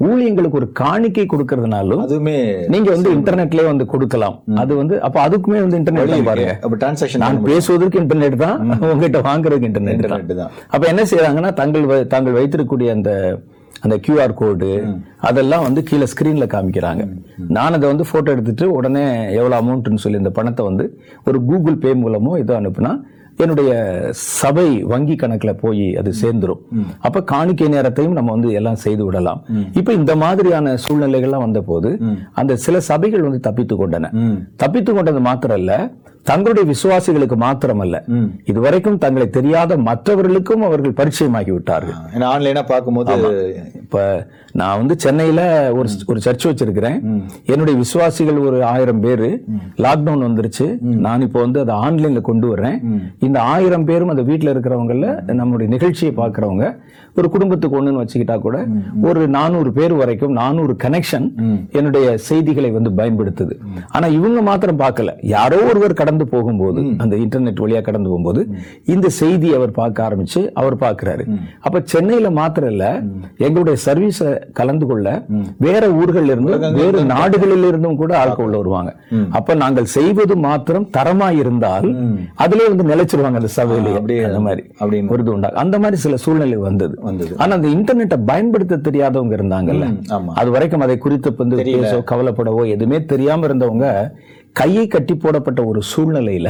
ஊழியங்களுக்கு ஒரு காணிக்கை கொடுக்கறதுனாலும்
அதுவுமே
நீங்க வந்து இன்டர்நெட்லயே வந்து கொடுக்கலாம். அது வந்து அப்ப அதுக்குமே வந்து இன்டர்நெட் பாருங்க.
அப்ப டிரான்சாக்ஷன்
நான் பேசுவதற்கு இன்டர்நெட் தான் உங்ககிட்ட வாங்குறதுக்கு இன்டர்நெட் தான். அப்ப என்ன செய்யறாங்கன்னா தங்கள் தாங்கள் வைத்திருக்கக்கூடிய அந்த அந்த கியூஆர் கோடு அதெல்லாம் வந்து கீழே ஸ்கிரீன்ல காமிக்கிறாங்க. நான் அதை வந்து போட்டோ எடுத்துட்டு உடனே எவ்வளவு அமௌண்ட்னு சொல்லி இந்த பணத்தை வந்து ஒரு கூகுள் பே மூலமோ ஏதோ அனுப்புனா என்னுடைய சபை வங்கி கணக்குல போய் அது சேர்ந்துரும். அப்ப காணிக்கை நேரத்தையும் நம்ம வந்து எல்லாம் செய்து விடலாம். இப்ப இந்த மாதிரியான சூழ்நிலைகள்லாம் வந்த போது அந்த சில சபைகள் வந்து தப்பித்து கொண்டன. தப்பித்து கொண்டது மாத்திரம் இல்ல தங்களுடைய விசுவாசிகளுக்கு மாத்திரமல்ல. இதுவரைக்கும் தங்களை தெரியாத மற்றவர்களுக்கும் அவர்கள் பரிச்சயமாகி விட்டார்கள்.
ஆன்லைனா பார்க்கும்போது
இப்ப நான் வந்து சென்னையில ஒரு ஒரு சர்ச் வச்சிருக்கிறேன். என்னுடைய விசுவாசிகள் ஒரு ஆயிரம் பேரு லாக்டவுன் வந்துருச்சு. நான் இப்போ வந்து அதை ஆன்லைன்ல கொண்டு வர்றேன். இந்த ஆயிரம் பேரும் அந்த வீட்ல இருக்கிறவங்கள நம்மளுடைய நிகழ்ச்சியை பார்க்கறவங்க ஒரு குடும்பத்துக்கு ஒண்ணுன்னு வச்சுக்கிட்டா கூட ஒரு நானூறு பேர் வரைக்கும் நானூறு கனெக்ஷன் என்னுடைய செய்திகளை வந்து பயன்படுத்துது. ஆனா இவங்க மாத்திரம் பார்க்கல. யாரோ ஒருவர் கடந்து போகும்போது அந்த இன்டர்நெட் வழியா கடந்து போகும்போது இந்த செய்தி அவர் பார்க்க ஆரம்பிச்சு அவர் பார்க்கிறாரு. அப்ப சென்னையில மாத்திரம் இல்ல எங்களுடைய சர்வீஸ கலந்து கொள்ள வேற ஊர்கள்ல இருந்து வேறு நாடுகளில் இருந்தும் கூட ஆட்கள் உள்ள வருவாங்க. அப்ப நாங்கள் செய்வது மாத்திரம் தரமா இருந்தால் அதிலே வந்து நிலைச்சிருவாங்க அந்த
அப்படியே
அந்த மாதிரி
அப்படின்னு.
ஒரு இது உண்டா? அந்த மாதிரி சில சூழ்நிலை வந்தது. ஆனா அந்த இன்டர்நெட்டை பயன்படுத்த தெரியாதவங்க இருந்தாங்கல்ல. அது வரைக்கும் அதை குறித்து வந்து கவலைப்படவோ எதுவுமே தெரியாம இருந்தவங்க கையை கட்டி போடப்பட்ட ஒரு சூழ்நிலையில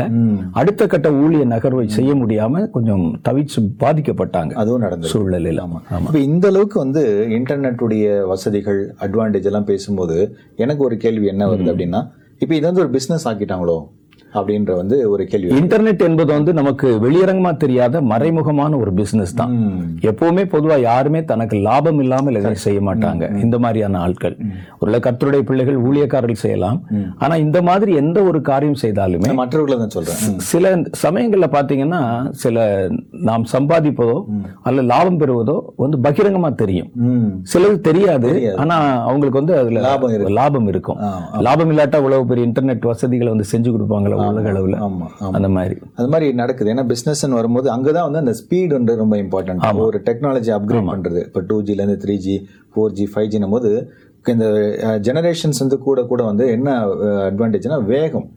அடுத்த கட்ட ஊழிய நகர்வை செய்ய முடியாம கொஞ்சம் தவிச்சு பாதிக்கப்பட்டாங்க
அதுவும் நடந்தது.
சூழ்நிலையில. ஆமா.
இப்ப இந்த அளவுக்கு வந்து இன்டர்நெட்டுடைய வசதிகள் அட்வான்டேஜ் எல்லாம் பேசும்போது எனக்கு ஒரு கேள்வி என்ன வருது அப்படின்னா இப்ப இது வந்து ஒரு பிசினஸ் ஆக்கிட்டாங்களோ? அப்படின்ற வந்து ஒரு கேள்வி
இன்டர்நெட் என்பது வந்து நமக்கு வெளியரங்கமா தெரியாத மறைமுகமான ஒரு பிசினஸ் தான். எப்பவுமே பொதுவா யாருமே தனக்கு லாபம் இல்லாமல் எதையும் செய்ய மாட்டாங்க. இந்த மாதிரியான ஆட்கள். ஒரு கர்த்தருடைய பிள்ளைகள் ஊழியக்காரர்கள் செய்யலாம். ஆனா இந்த மாதிரி எந்த ஒரு காரியம் செய்தாலுமே
மற்றவர்களை தான் சொல்றேன்.
சில சமயங்கள்ல பாத்தீங்கன்னா சில நாம் சம்பாதிப்பதோ அல்ல லாபம் பெறுவதோ வந்து பகிரங்கமா தெரியும். சிலது தெரியாது. ஆனா அவங்களுக்கு வந்து அதுல
லாபம் இருக்கும்.
லாபம் இருக்கும். லாபம் இல்லாட்டா இவ்வளவு பெரிய இன்டர்நெட் வசதிகளை வந்து செஞ்சு கொடுப்பாங்களா உலக அளவுல. அந்த மாதிரி.
அது மாதிரி நடக்குது. ஏன்னா பிசினஸ் வரும்போது அங்கதான் வந்து அந்த ஸ்பீடு வந்து ரொம்ப இம்பார்ட்டன்ட் ஒரு டெக்னாலஜி அப்கிரேட் பண்றது. இப்போ டூ ஜில இருந்து three G four G five ஜினும் போது இந்த ஜெனரேஷன்ஸ் வந்து கூட கூட வந்து என்ன அட்வான்டேஜ்னா வேகம்.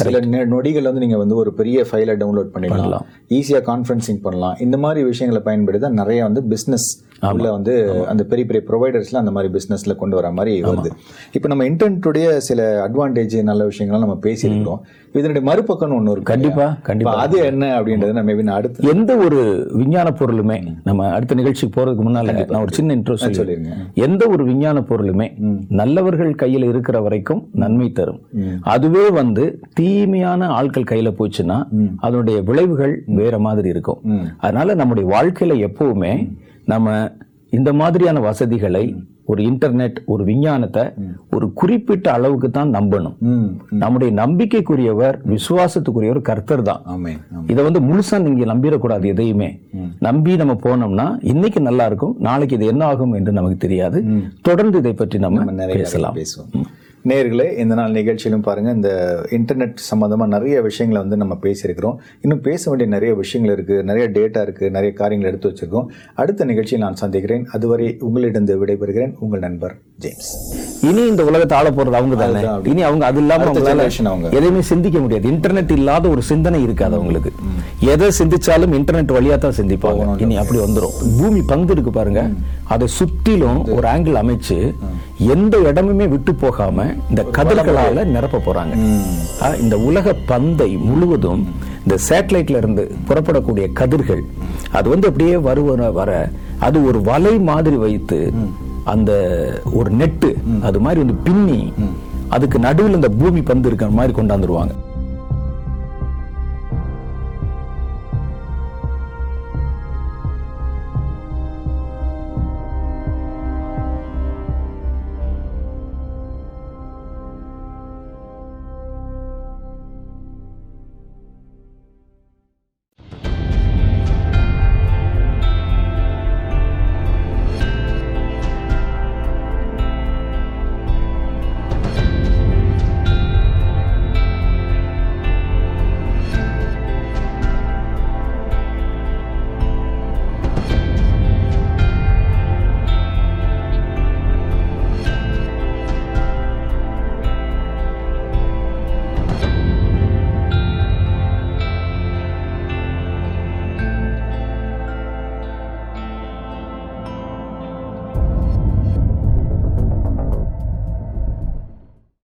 சில நொடிகள் வந்து நீங்க வந்து ஒரு பெரிய ஃபைலை டவுன்லோட் பண்ணிடலாம். ஈஸியா கான்ஃபரன்சிங் பண்ணலாம். இந்த மாதிரி விஷயங்களை பயன்படுத்தி தான் நிறைய வந்து பிசினஸ் உள்ள வந்து அந்த பெரிய பெரிய ப்ரொவைடர்ஸ்ல அந்த மாதிரி பிசினஸ்ல கொண்டு வர மாதிரி வருது. இப்போ நம்ம இன்டர்நெட்டுடைய சில அட்வான்டேஜ் நல்ல விஷயங்கள்லாம் நம்ம பேசியிருக்கிறோம். இதனுடைய மறுபக்கம் ஒன்று இருக்கு
கண்டிப்பா
இப்ப
கண்டிப்பா
அது என்ன அப்படின்றத நம்ம maybe நான் அடுத்து
எந்த ஒரு விஞ்ஞான பொருளுமே நம்ம அடுத்த நிகழ்ச்சிக்கு போறதுக்கு முன்னால நான் ஒரு சின்ன இன்ட்ரோ சொல்லிடுறேன்.
சொல்லிருங்க
எந்த ஒரு விஞ்ஞான பொருளுமே நல்லவர்கள் கையில இருக்கிற வரைக்கும் நன்மை தரும். அதுவே வந்து தீமையான ஆட்கள் கையில போச்சுன்னா அதனுடைய விளைவுகள் வேற மாதிரி இருக்கும். அதனால நம்முடைய வாழ்க்கையில எப்பவுமே நம்ம இந்த மாதிரியான வசதிகளை ஒரு இன்டர்நெட் ஒரு விஞ்ஞானத்தை ஒரு குறிப்பிட்ட அளவுக்கு தான் நம்பணும். நம்முடைய நம்பிக்கைக்குரியவர் விசுவாசத்துக்குரியவர் கர்த்தர் தான். இதை வந்து முழுசா நீங்க நம்பிடக்கூடாது எதையுமே. நம்பி நம்ம போனோம்னா இன்னைக்கு நல்லா இருக்கும் நாளைக்கு இது என்ன ஆகும் என்று நமக்கு தெரியாது. தொடர்ந்து இதை பற்றி
நம்ம
பேசலாம்.
பேசுவோம். நேர்களே இந்த நாள் நிகழ்ச்சியிலும் பாருங்க இந்த இன்டர்நெட் சம்பந்தமா நிறைய விஷயங்களை வந்து நம்ம பேசியிருக்கிறோம். இன்னும் பேச வேண்டிய நிறைய விஷயங்கள் இருக்கு நிறைய டேட்டா இருக்கு நிறைய காரியங்கள் எடுத்து வச்சிருக்கோம். அடுத்த நிகழ்ச்சியில் நான் சந்திக்கிறேன். அதுவரை உங்களிடம் விடைபெறுகிறேன் உங்கள் நண்பர் ஜேம்ஸ்.
இனி இந்த உலகத்தை ஆள போறது அவங்க தானே. இனி அவங்க அது இல்லாம
அடுத்த
அவங்களால
generation அவங்க.
எதையுமே சிந்திக்க முடியாது. இன்டர்நெட் இல்லாத ஒரு சிந்தனை இருக்காது அவங்களுக்கு. எதை சிந்திச்சாலும் இன்டர்நெட் வழியா தான் சிந்திப்பாங்க. இனி அப்படி வந்துரும். பூமி பந்து இருக்கு பாருங்க. அதை சுத்திலும் ஒரு ஆங்கிள் அமைச்சு எந்த இடமுமே விட்டு போகாம இந்த கதிர்களால நிரப்ப போறாங்க. இந்த உலக பந்தை முழுவதும் இந்த சேட்டலைட்ல இருந்து புறப்படக்கூடிய கதிர்கள் அது வந்து அப்படியே வருவ வர அது ஒரு வலை மாதிரி வைத்து அந்த ஒரு நெட்டு அது மாதிரி வந்து பின்னி அதுக்கு நடுவில் இந்த பூமி பந்து இருக்கிற மாதிரி கொண்டாந்துருவாங்க.